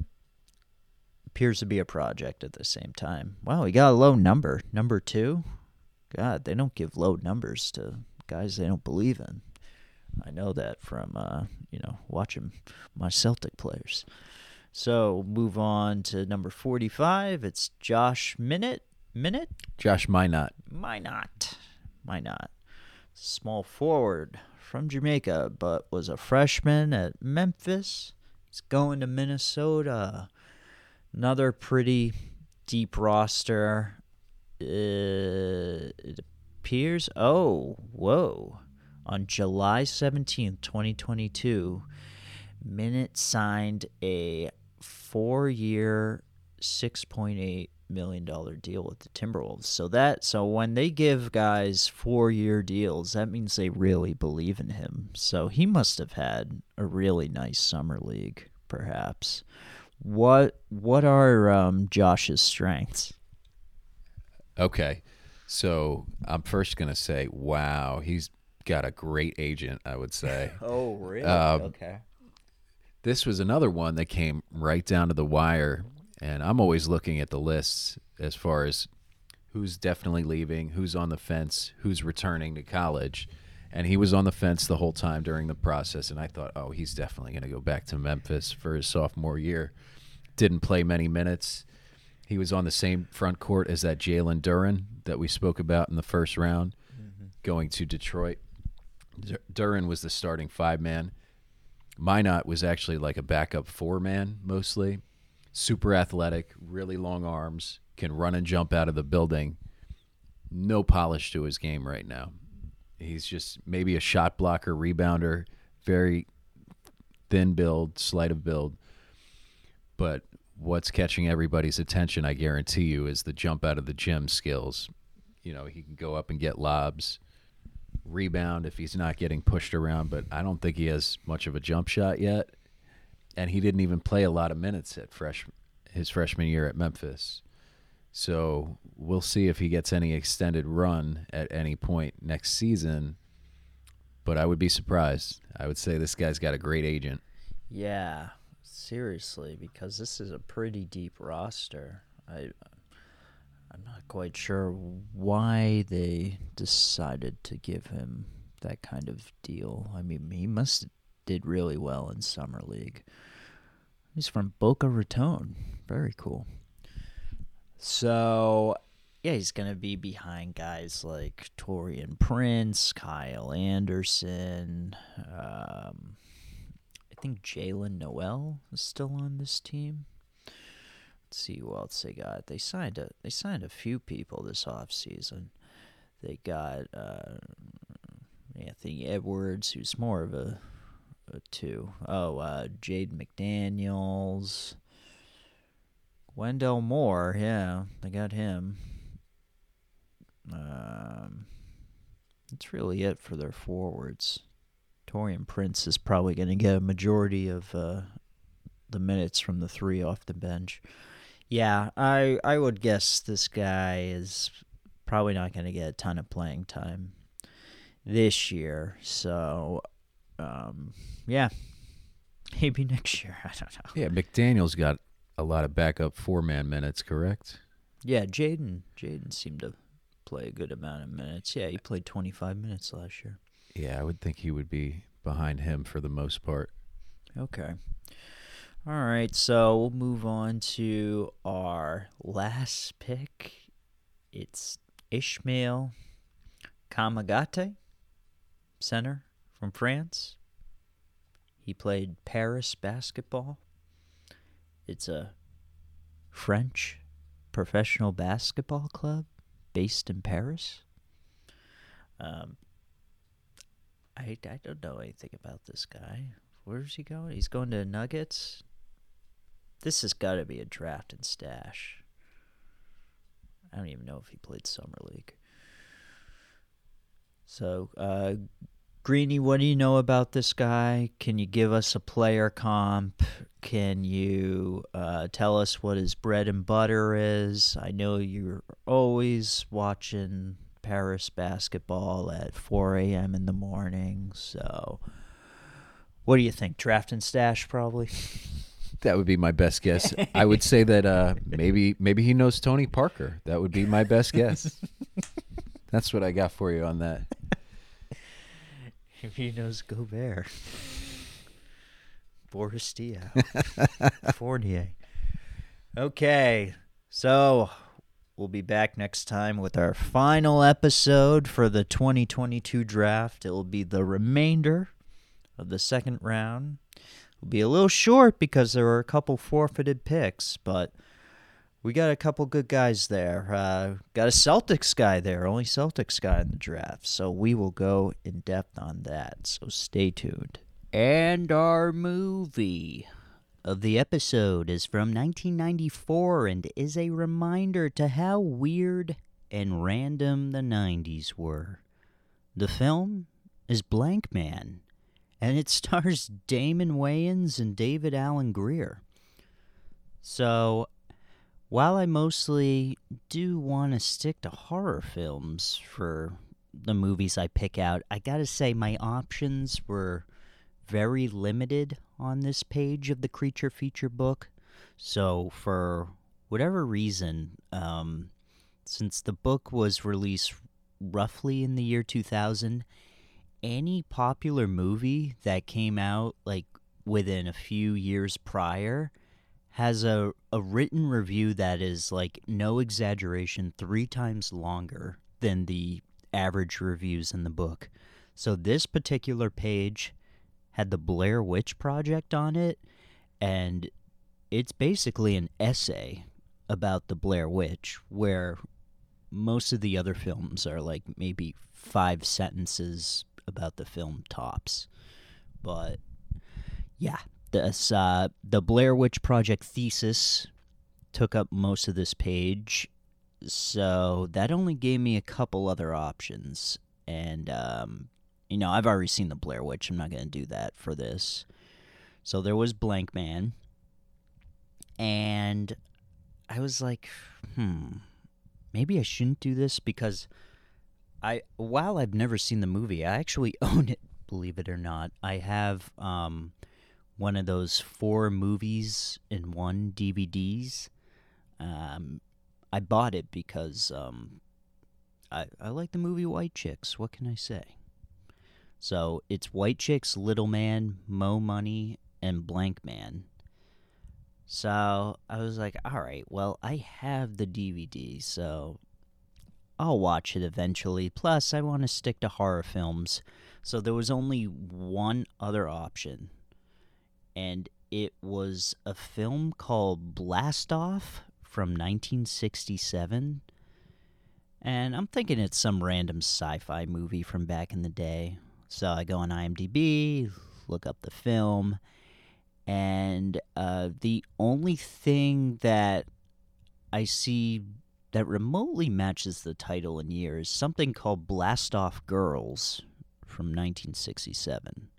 appears to be a project at the same time. Wow, he got a low number, number two. God, they don't give low numbers to guys they don't believe in. I know that from uh, you know watching my Celtic players. So move on to number forty-five. It's Josh Minute. Minute. Josh Minott. Minott. Minott. Small forward from Jamaica, but was a freshman at Memphis. He's going to Minnesota. Another pretty deep roster. Uh, it appears. Oh, whoa. On July 17th, 2022, Minott signed a four year, $6.8 million deal with the Timberwolves. So that so when they give guys four year deals, that means they really believe in him. So he must have had a really nice summer league, perhaps. What what are um, Josh's strengths? Okay. So I'm first going to say, wow, he's got a great agent, I would say. Oh, really? Um, okay. this was another one that came right down to the wire. And I'm always looking at the lists as far as who's definitely leaving, who's on the fence, who's returning to college. And he was on the fence the whole time during the process. And I thought, oh, he's definitely going to go back to Memphis for his sophomore year. Didn't play many minutes. He was on the same front court as that Jalen Duren that we spoke about in the first round, going to Detroit. Dur- Duren was the starting five man. Minott was actually like a backup four man mostly. Super athletic, really long arms, can run and jump out of the building. No polish to his game right now. He's just maybe a shot blocker, rebounder, very thin build, slight of build. But what's catching everybody's attention, I guarantee you, is the jump out of the gym skills. You know, he can go up and get lobs, rebound if he's not getting pushed around, but I don't think he has much of a jump shot yet. And he didn't even play a lot of minutes at fresh his freshman year at Memphis. So we'll see if he gets any extended run at any point next season. But I would be surprised. I would say this guy's got a great agent. Yeah, seriously, because this is a pretty deep roster. I I'm not quite sure why they decided to give him that kind of deal. I mean, he must did really well in summer league. He's from Boca Raton. Very cool. So, yeah, he's going to be behind guys like Taurean Prince, Kyle Anderson, um, I think Jaylen Nowell is still on this team. See who else they got. They signed a they signed a few people this off season. They got uh, Anthony Edwards, who's more of a, a two. Oh, uh, Jaden McDaniels, Wendell Moore. Yeah, they got him. Um, that's really it for their forwards. Taurean Prince is probably going to get a majority of uh, the minutes from the three off the bench. Yeah, I I would guess this guy is probably not going to get a ton of playing time this year. So, um, yeah, maybe next year. I don't know. Yeah, McDaniel's got a lot of backup four man minutes, correct? Yeah, Jaden Jaden seemed to play a good amount of minutes. Yeah, he played 25 minutes last year. Yeah, I would think he would be behind him for the most part. Okay. All right, so we'll move on to our last pick. It's Ismael Kamagate, center from France. He played Paris basketball. It's a French professional basketball club based in Paris. Um, I, I don't know anything about this guy. Where's he going? He's going to Nuggets. This has got to be a draft and stash. I don't even know if he played summer league. So, uh, Greeny, what do you know about this guy? Can you give us a player comp? Can you uh, tell us what his bread and butter is? I know you're always watching Paris basketball at 4 a.m. in the morning. So, what do you think? Draft and stash, probably. That would be my best guess. I would say that uh, maybe maybe he knows Tony Parker. That would be my best guess. That's what I got for you on that. If he knows Gobert. Boris Diaw. Fournier. Okay, so we'll be back next time with our final episode for the 2022 draft. It will be the remainder of the second round. It'll be a little short because there were a couple forfeited picks, but we got a couple good guys there. Uh, got a Celtics guy there, only Celtics guy in the draft. So we will go in depth on that. So stay tuned. And our movie of the episode is from 1994 and is a reminder to how weird and random the 90s were. The film is Blankman, and it stars Damon Wayans and David Alan Grier. So, while I mostly do want to stick to horror films for the movies I pick out, I gotta say my options were very limited on this page of the creature feature book. So, for whatever reason, um, since the book was released roughly in the year 2000, any popular movie that came out like within a few years prior has a, a written review that is like no exaggeration three times longer than the average reviews in the book. So this particular page had the Blair Witch Project on it, and it's basically an essay about the Blair Witch, where most of the other films are like maybe five sentences about the film tops. But yeah, this uh, the Blair Witch Project thesis took up most of this page, so that only gave me a couple other options. And um, you know, I've already seen the Blair Witch. I'm not going to do that for this. So there was Blankman, and I was like, hmm, maybe I shouldn't do this because I while I've never seen the movie, I actually own it. Believe it or not, I have um, one of those four movies in one DVDs. Um, I bought it because um, I I like the movie White Chicks. What can I say? So it's White Chicks, Little Man, Mo Money, and Blankman. So I was like, all right, well, I have the DVD, so I'll watch it eventually. Plus, I want to stick to horror films. So there was only one other option, and it was a film called Blast Off from 1967. And I'm thinking it's some random sci fi movie from back in the day. So I go on IMDb, look up the film, and uh, the only thing that I see that remotely matches the title in year is something called Blast Off Girls from 1967.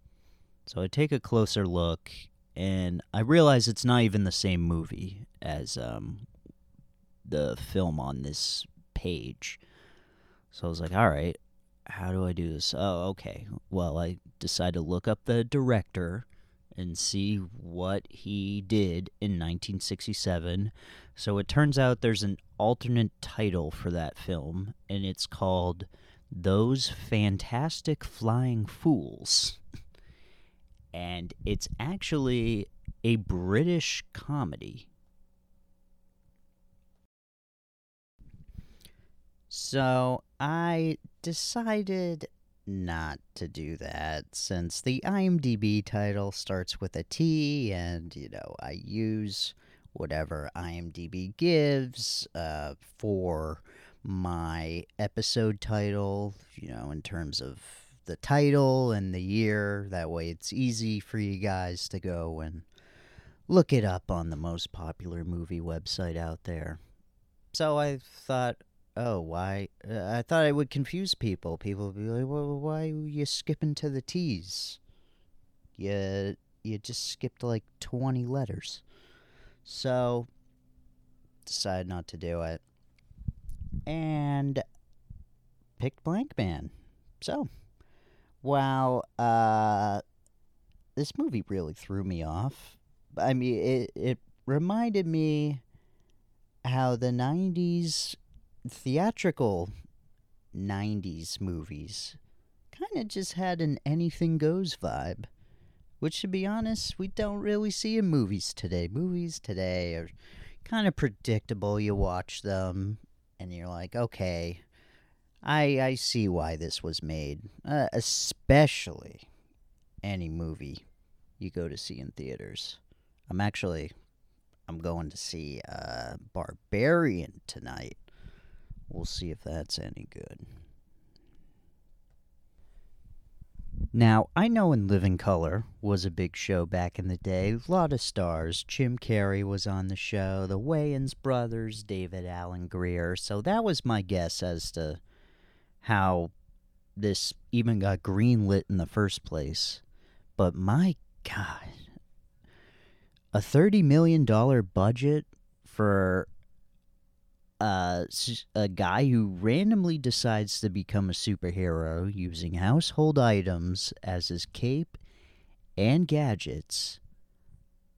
So I take a closer look and I realize it's not even the same movie as um, the film on this page. So I was like, all right, how do I do this? Oh, okay. Well, I decided to look up the director and see what he did in 1967. So it turns out there's an alternate title for that film, and it's called Those Fantastic Flying Fools. and it's actually a British comedy. So I decided not to do that since the IMDb title starts with a T, and you know, I use whatever IMDb gives uh, for my episode title, you know, in terms of the title and the year. That way it's easy for you guys to go and look it up on the most popular movie website out there. So I thought, oh, why? Uh, I thought I would confuse people. People would be like, well, why are you skipping to the T's? You, you just skipped like 20 letters. So, decided not to do it. And picked Blankman. So, while uh, this movie really threw me off, I mean, it, it reminded me how the 90s theatrical 90s movies kind of just had an anything goes vibe. Which, to be honest, we don't really see in movies today. Movies today are kind of predictable. You watch them and you're like, okay, I, I see why this was made. Uh, especially any movie you go to see in theaters. I'm actually I'm going to see uh, Barbarian tonight. We'll see if that's any good. Now, I know In Living Color was a big show back in the day. A lot of stars. Jim Carrey was on the show, the Wayans brothers, David Alan Grier. So that was my guess as to how this even got greenlit in the first place. But my God, a $30 million budget for uh, a guy who randomly decides to become a superhero using household items as his cape and gadgets.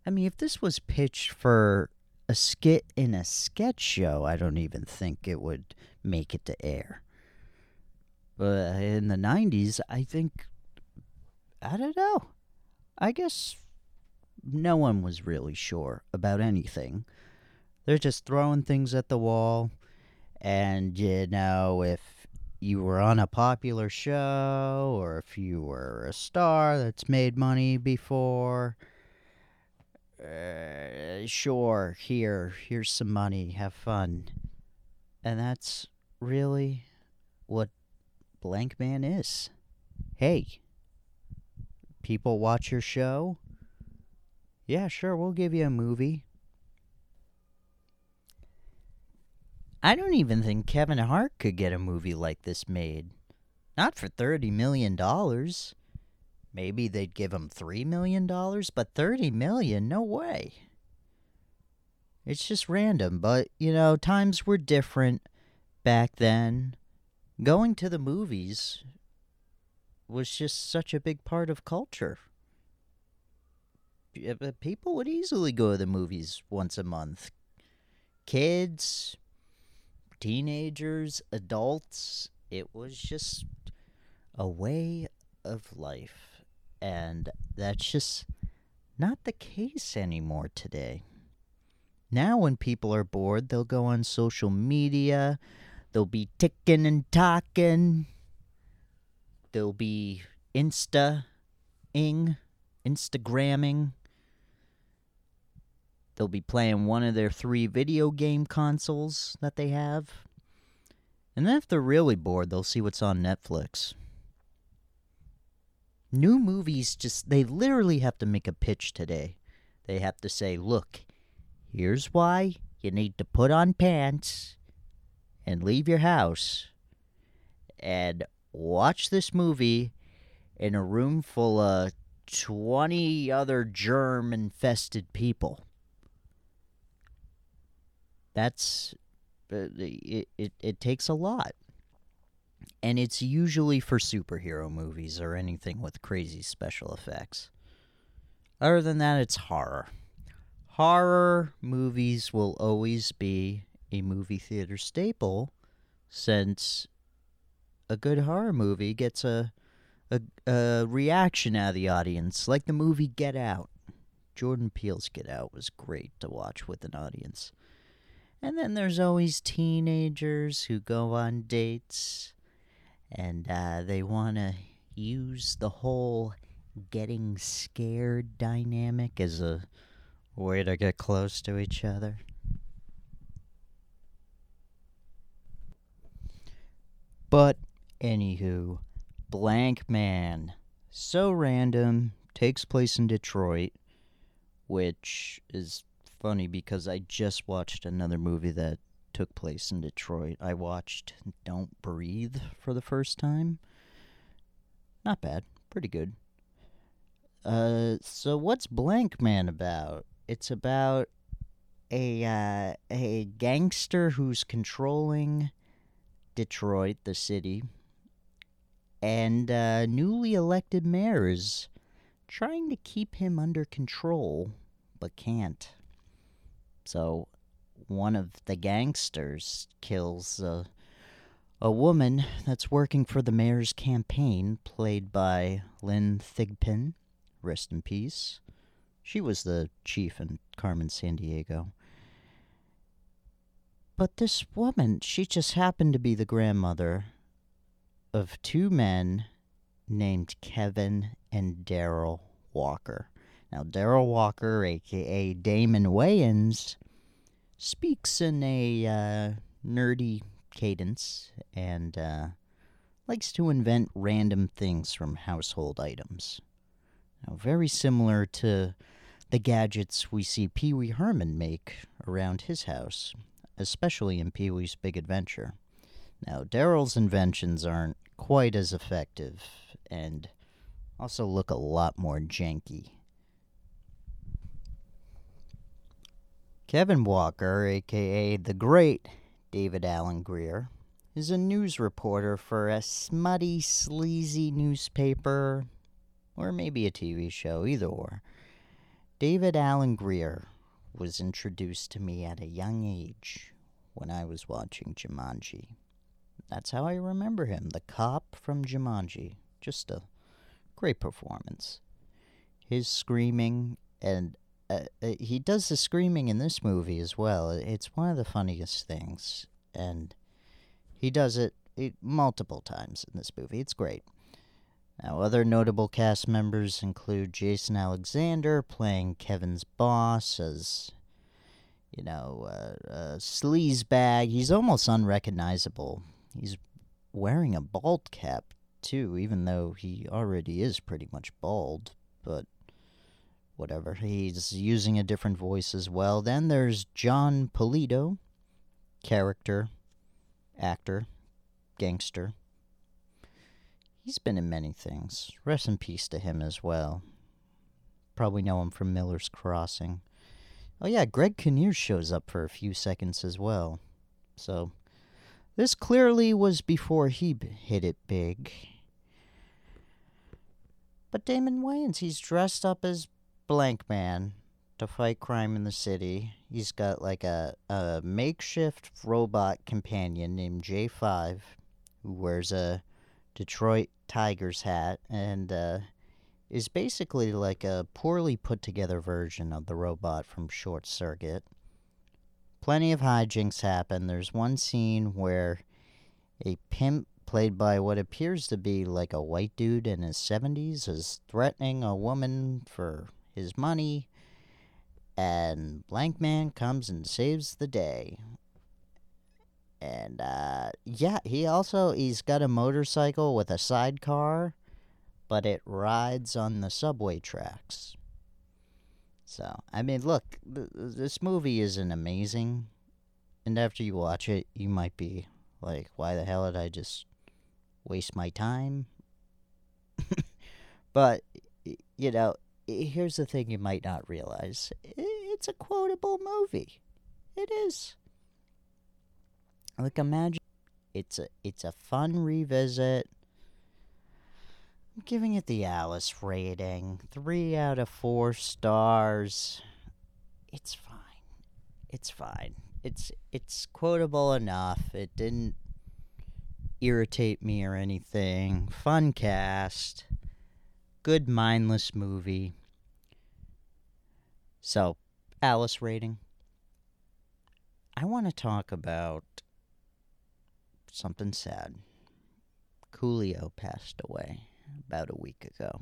I mean, if this was pitched for a skit in a sketch show, I don't even think it would make it to air. But in the 90s, I think, I don't know. I guess no one was really sure about anything. They're just throwing things at the wall. And, you know, if you were on a popular show or if you were a star that's made money before, uh, sure, here, here's some money, have fun. And that's really what Blankman is. Hey, people watch your show? Yeah, sure, we'll give you a movie. I don't even think Kevin Hart could get a movie like this made. Not for $30 million. Maybe they'd give him $3 million, but 30 million? No way. It's just random, but, you know, times were different back then. Going to the movies was just such a big part of culture. People would easily go to the movies once a month. Kids, teenagers, adults. It was just a way of life. And that's just not the case anymore today. Now, when people are bored, they'll go on social media, they'll be ticking and talking, they'll be Insta-ing, Instagramming. They'll be playing one of their three video game consoles that they have. And then if they're really bored, they'll see what's on Netflix. New movies just, they literally have to make a pitch today. They have to say, look, here's why you need to put on pants and leave your house and watch this movie in a room full of 20 other germ infested people. That's uh, it, it, it takes a lot. And it's usually for superhero movies or anything with crazy special effects. Other than that, it's horror. Horror movies will always be a movie theater staple since a good horror movie gets a, a, a reaction out of the audience, like the movie Get Out. Jordan Peele's Get Out was great to watch with an audience. And then there's always teenagers who go on dates and uh, they want to use the whole getting scared dynamic as a way to get close to each other. But, anywho, Blankman. So random, takes place in Detroit, which is funny because I just watched another movie that took place in Detroit. I watched Don't Breathe for the first time. Not bad, pretty good. Uh, so what's Blankman about? It's about a uh, a gangster who's controlling Detroit, the city, and uh, newly elected mayor is trying to keep him under control, but can't. So one of the gangsters kills a, a woman that's working for the mayor's campaign, played by Lynn Thigpen. Rest in peace. She was the chief in Carmen Sandiego. But this woman, she just happened to be the grandmother of two men named Kevin and Daryl Walker. Now, Daryl Walker, aka Damon Wayans, speaks in a uh, nerdy cadence and uh, likes to invent random things from household items. Now, very similar to the gadgets we see Pee Wee Herman make around his house, especially in Pee Wee's Big Adventure. Now, Daryl's inventions aren't quite as effective and also look a lot more janky. Kevin Walker, aka the great David Alan Grier, is a news reporter for a smutty, sleazy newspaper, or maybe a TV show, either or. David Alan Grier was introduced to me at a young age when I was watching Jumanji. That's how I remember him, the cop from Jumanji. Just a great performance. His screaming and uh, uh, he does the screaming in this movie as well. It's one of the funniest things, and he does it, it multiple times in this movie. It's great. Now, other notable cast members include Jason Alexander playing Kevin's boss as, you know, uh, a sleaze bag. He's almost unrecognizable. He's wearing a bald cap too, even though he already is pretty much bald. But whatever. He's using a different voice as well. Then there's Jon Polito, character, actor, gangster. He's been in many things. Rest in peace to him as well. Probably know him from Miller's Crossing. Oh, yeah, Greg Kinnear shows up for a few seconds as well. So, this clearly was before he hit it big. But Damon Wayans, he's dressed up as Blankman to fight crime in the city. He's got like a, a makeshift robot companion named J5 who wears a Detroit Tigers hat and uh, is basically like a poorly put together version of the robot from Short Circuit. Plenty of hijinks happen. There's one scene where a pimp played by what appears to be like a white dude in his 70s is threatening a woman for his money, and Blankman comes and saves the day. And uh, yeah, he also he's got a motorcycle with a sidecar, but it rides on the subway tracks. So I mean, look, th- this movie isn't amazing, and after you watch it, you might be like, "Why the hell did I just waste my time?" but you know, here's the thing you might not realize it's a quotable movie. It is. like imagine it's a it's a fun revisit. I'm giving it the Alice rating. Three out of four stars. It's fine. It's fine. It's it's quotable enough. It didn't irritate me or anything. Fun cast. Good mindless movie. So, Alice rating. I want to talk about something sad. Coolio passed away about a week ago.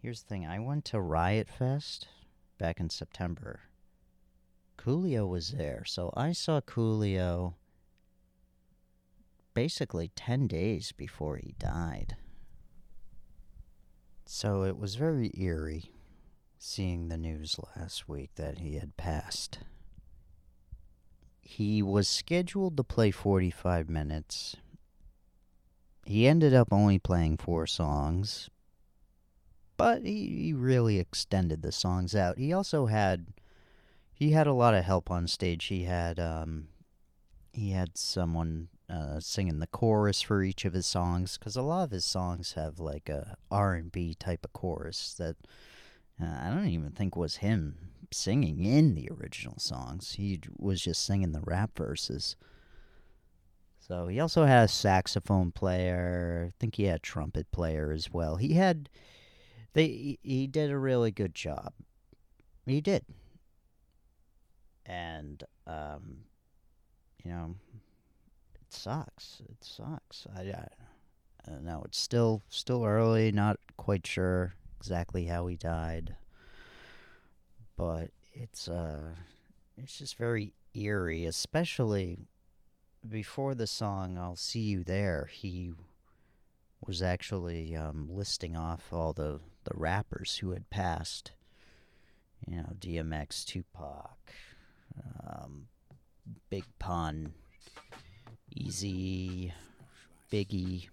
Here's the thing I went to Riot Fest back in September. Coolio was there, so I saw Coolio basically 10 days before he died. So it was very eerie seeing the news last week that he had passed. He was scheduled to play 45 minutes. He ended up only playing four songs, but he, he really extended the songs out. He also had he had a lot of help on stage. He had um, he had someone uh, singing the chorus for each of his songs because a lot of his songs have like a R and B type of chorus that uh, I don't even think was him singing in the original songs. He was just singing the rap verses. So he also had a saxophone player. I think he had a trumpet player as well. He had they he did a really good job. He did. And um you know it sucks. It sucks. I, I, I don't know. It's still still early, not quite sure exactly how he died but it's uh it's just very eerie, especially before the song "I'll See You There." He was actually um, listing off all the the rappers who had passed. You know, DMX, Tupac, um, Big Pun, Easy, Biggie,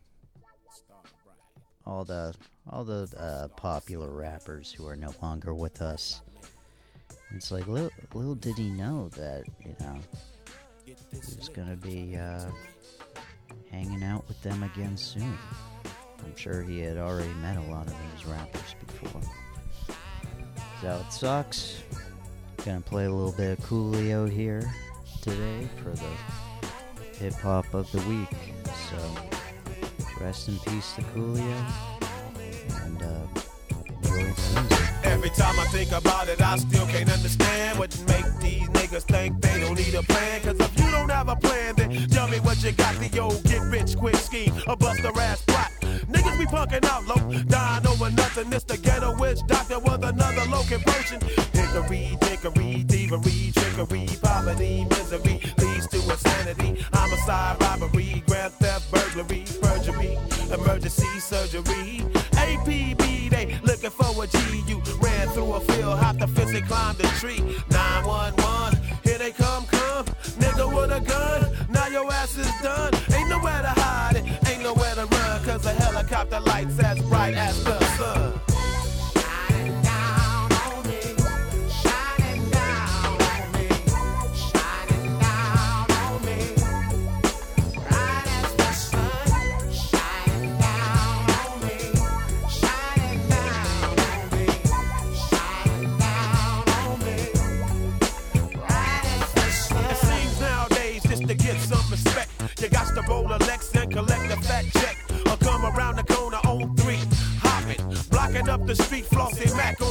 all the all the uh, popular rappers who are no longer with us. It's like little, little did he know that you know he was gonna be uh, hanging out with them again soon. I'm sure he had already met a lot of these rappers before. So it sucks. Gonna play a little bit of Coolio here today for the hip hop of the week. So rest in peace to Coolio and uh, enjoy. Every time I think about it, I still can't understand what make these niggas think they don't need a plan. Cause if you don't have a plan, then tell me what you got. The old get rich quick scheme, a buster ass plot. Niggas be punking out low, dying over nothing. This the ghetto witch doctor with another local potion. Hickory, dickory, thievery, trickery, poverty, Homicide, robbery, grand theft, burglary, perjury, emergency surgery. APB, they looking for a G. You ran through a field, hopped a fence and climbed a tree.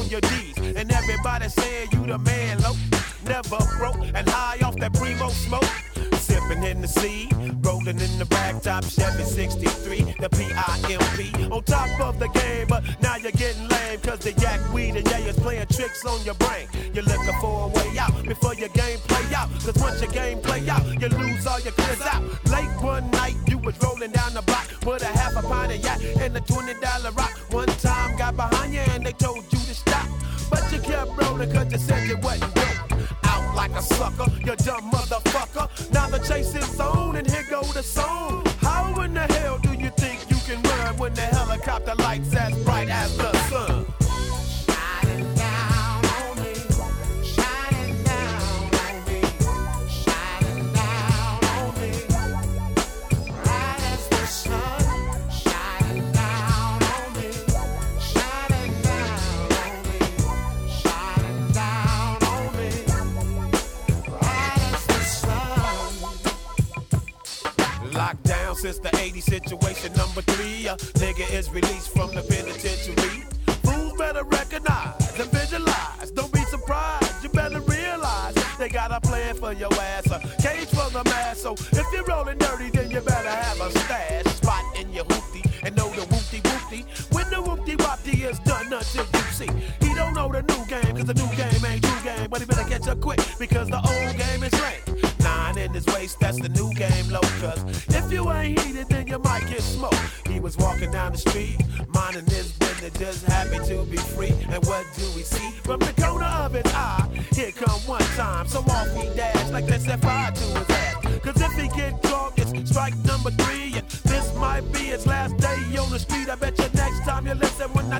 On your D's, and everybody saying you the man, low, never broke, and high off that primo smoke. Sipping in the sea, rolling in the back top Chevy 63, the P-I-M-P. On top of the game, but now you're getting lame, cause the yak weed and yeah, is playing tricks on your brain. You're looking for a way out before your game play out. Cause once your game play out, you lose all your clears out. Late one night, you was rolling down the block with a half a pint of yak and a $20 cause you said you wasn't out like a sucker, you dumb motherfucker. Now the chase is on, and here go the song. How in the hell do you think you can run when the helicopter lights as since the 80 situation. Number three, a nigga is released from the penitentiary. Fools better recognize and visualize. Don't be surprised, you better realize they got a plan for your ass. A cage for the mass. So if you're rolling dirty, then you better have a stash spot in your hoopty and know the whoopty whoopty. When the whoopty whoopty is done until you see. He don't know the new game, cause the new game ain't true game. But he better catch up quick because the down the street, minding his business, just happy to be free. And what do we see? From the corner of his eye, here come one time. So off he dash like set fire to his ass. Cause if he get caught, it's strike number three. And this might be his last day on the street. I bet you next time you listen when I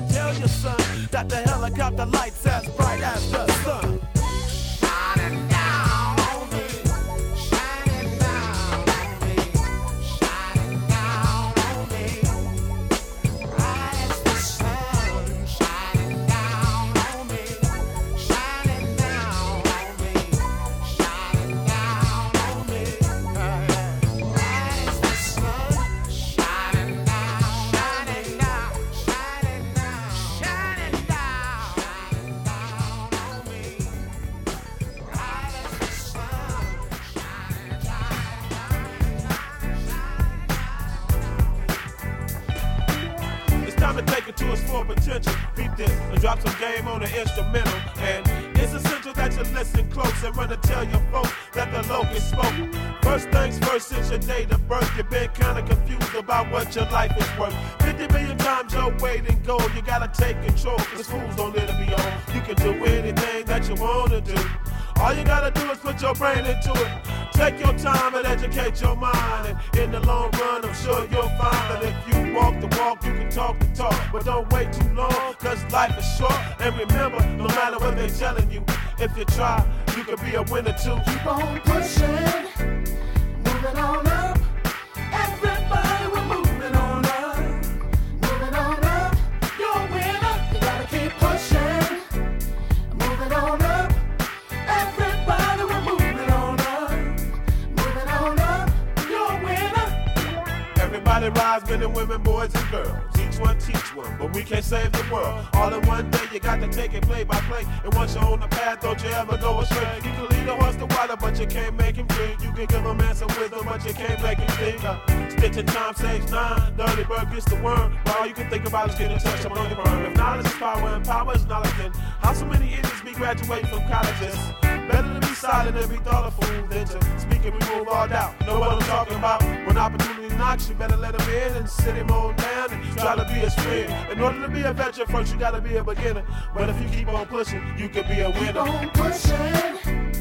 water, but you can't make him drink. You can give a man some wisdom, but you can't make him think. Uh, stitch in time saves nine. Dirty bird gets the worm. But all you can think about is getting touched up on your burn. If knowledge is power and power is knowledge, then how so many idiots be graduating from colleges? Better to be silent and be thoughtful than to speak and remove all doubt. Know what I'm talking about? When opportunity knocks, you better let him in and sit him on down and try to be his friend. In order to be a veteran, first you gotta be a beginner. But if you keep on pushing, you can be a winner. pushing, keep pushing, on up.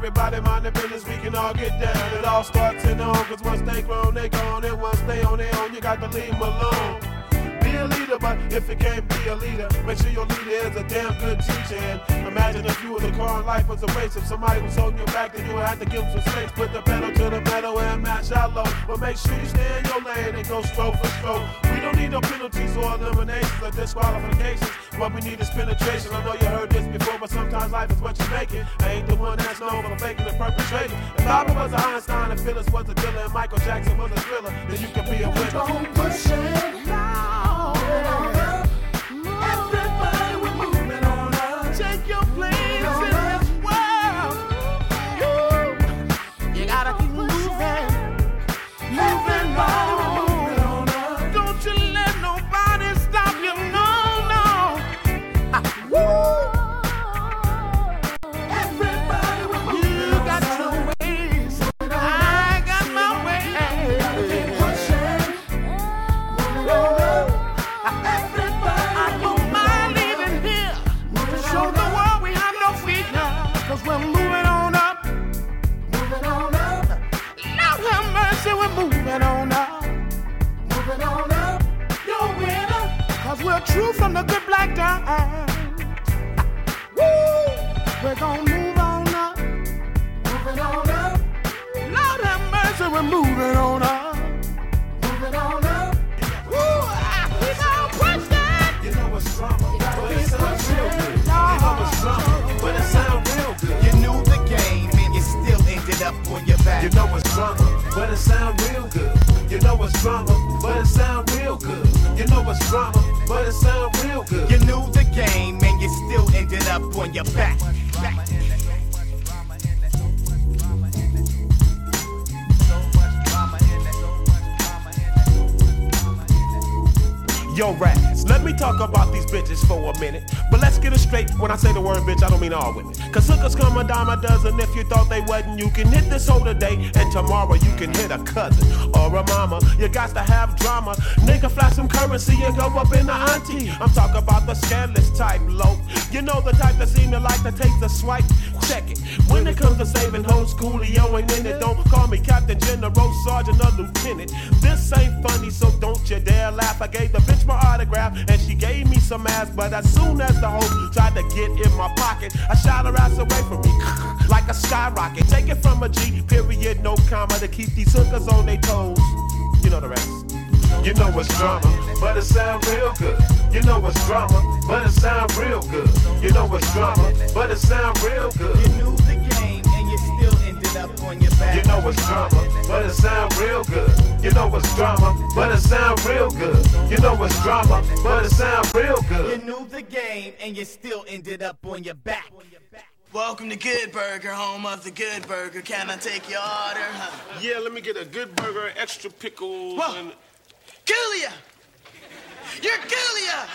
Everybody, mind their business, we can all get down. It all starts in the home, cause once they grown, they gone. And once they on their own, you got to leave them alone. A leader, but if you can't be a leader, make sure your leader is a damn good teacher. And imagine if you was a car and life was a race. If somebody was holding you back, then you would have to give them some space. Put the pedal to the metal and match out low. But make sure you stay in your lane and go stroke for stroke. We don't need no penalties or eliminations or disqualifications. What we need is penetration. I know you heard this before, but sometimes life is what you make it. I ain't the one that's known for faking and perpetrating. If Bobby was an Einstein and Phyllis was a dealer and Michael Jackson was a thriller, then you can be a winner. on pushing, moving True from the good black diamond. Woo! We're gonna move on up. Moving on up. Lord have mercy, we're moving on up. Moving on up. Woo! You know it's drama, but it sounds real good. You know it's drama, but it sounds real good. You knew the game and you still ended up on your back. You know it's drama, but it sounds real good. You know it's drama, but it sounds real good. You know it's drama, but it sound real good. You knew the game and you still ended up on your back. Yo, Raz, let me talk about these bitches for a minute. But let's get it straight. When I say the word bitch, I don't mean all women. Cause hookers come a dime a dozen. If you thought they wasn't, you can hit this hoe today. And tomorrow you can hit a cousin or a mama. You got to have drama. Nigga flash some currency and go up in the auntie. I'm talking about the scandalous type, low. You know the type that seem to like to take the swipe. It. When it comes to saving hoes, Coolio ain't in it. Don't call me Captain General, Sergeant, or Lieutenant. This ain't funny, so don't you dare laugh. I gave the bitch my autograph and she gave me some ass. But as soon as the hoe tried to get in my pocket, I shot her ass away from me like a skyrocket. Take it from a G, period, no comma, to keep these hookers on their toes. You know the rest. You know it's drama, but it sound real good. You know it's drama, but it sound real good. You know it's drama, but it sound real good. You knew the game and you still ended up on your back. You know it's drama, but it sound real good. You know it's drama, but it sound real good. You know it's drama, but it sound real good. You knew the game and you still ended up on your back. Welcome to Good Burger, home of the Good Burger. Can I take your order? Huh? Yeah, let me get a good burger, extra pickles, Whoa. and Julia! You're Julia!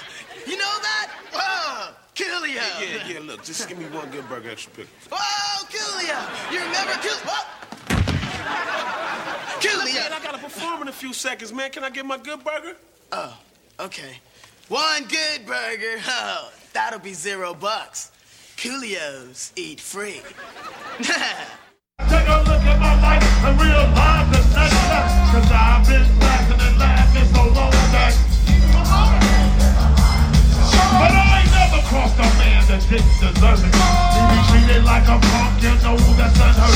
You know that? Oh, Julia! Yeah, yeah, yeah, look, just give me one good burger, extra pickles. Oh, Julia! You remember Julia? What? Man, I gotta perform in a few seconds, man. Can I get my good burger? Oh, okay. One good burger. Oh, that'll be zero bucks. Coolios eat free. Take a look at my life and realize it's not Cause I've been laughing and laughing man. But I ain't never crossed a man that didn't deserve it. He be treated like a punk, you know that's unheard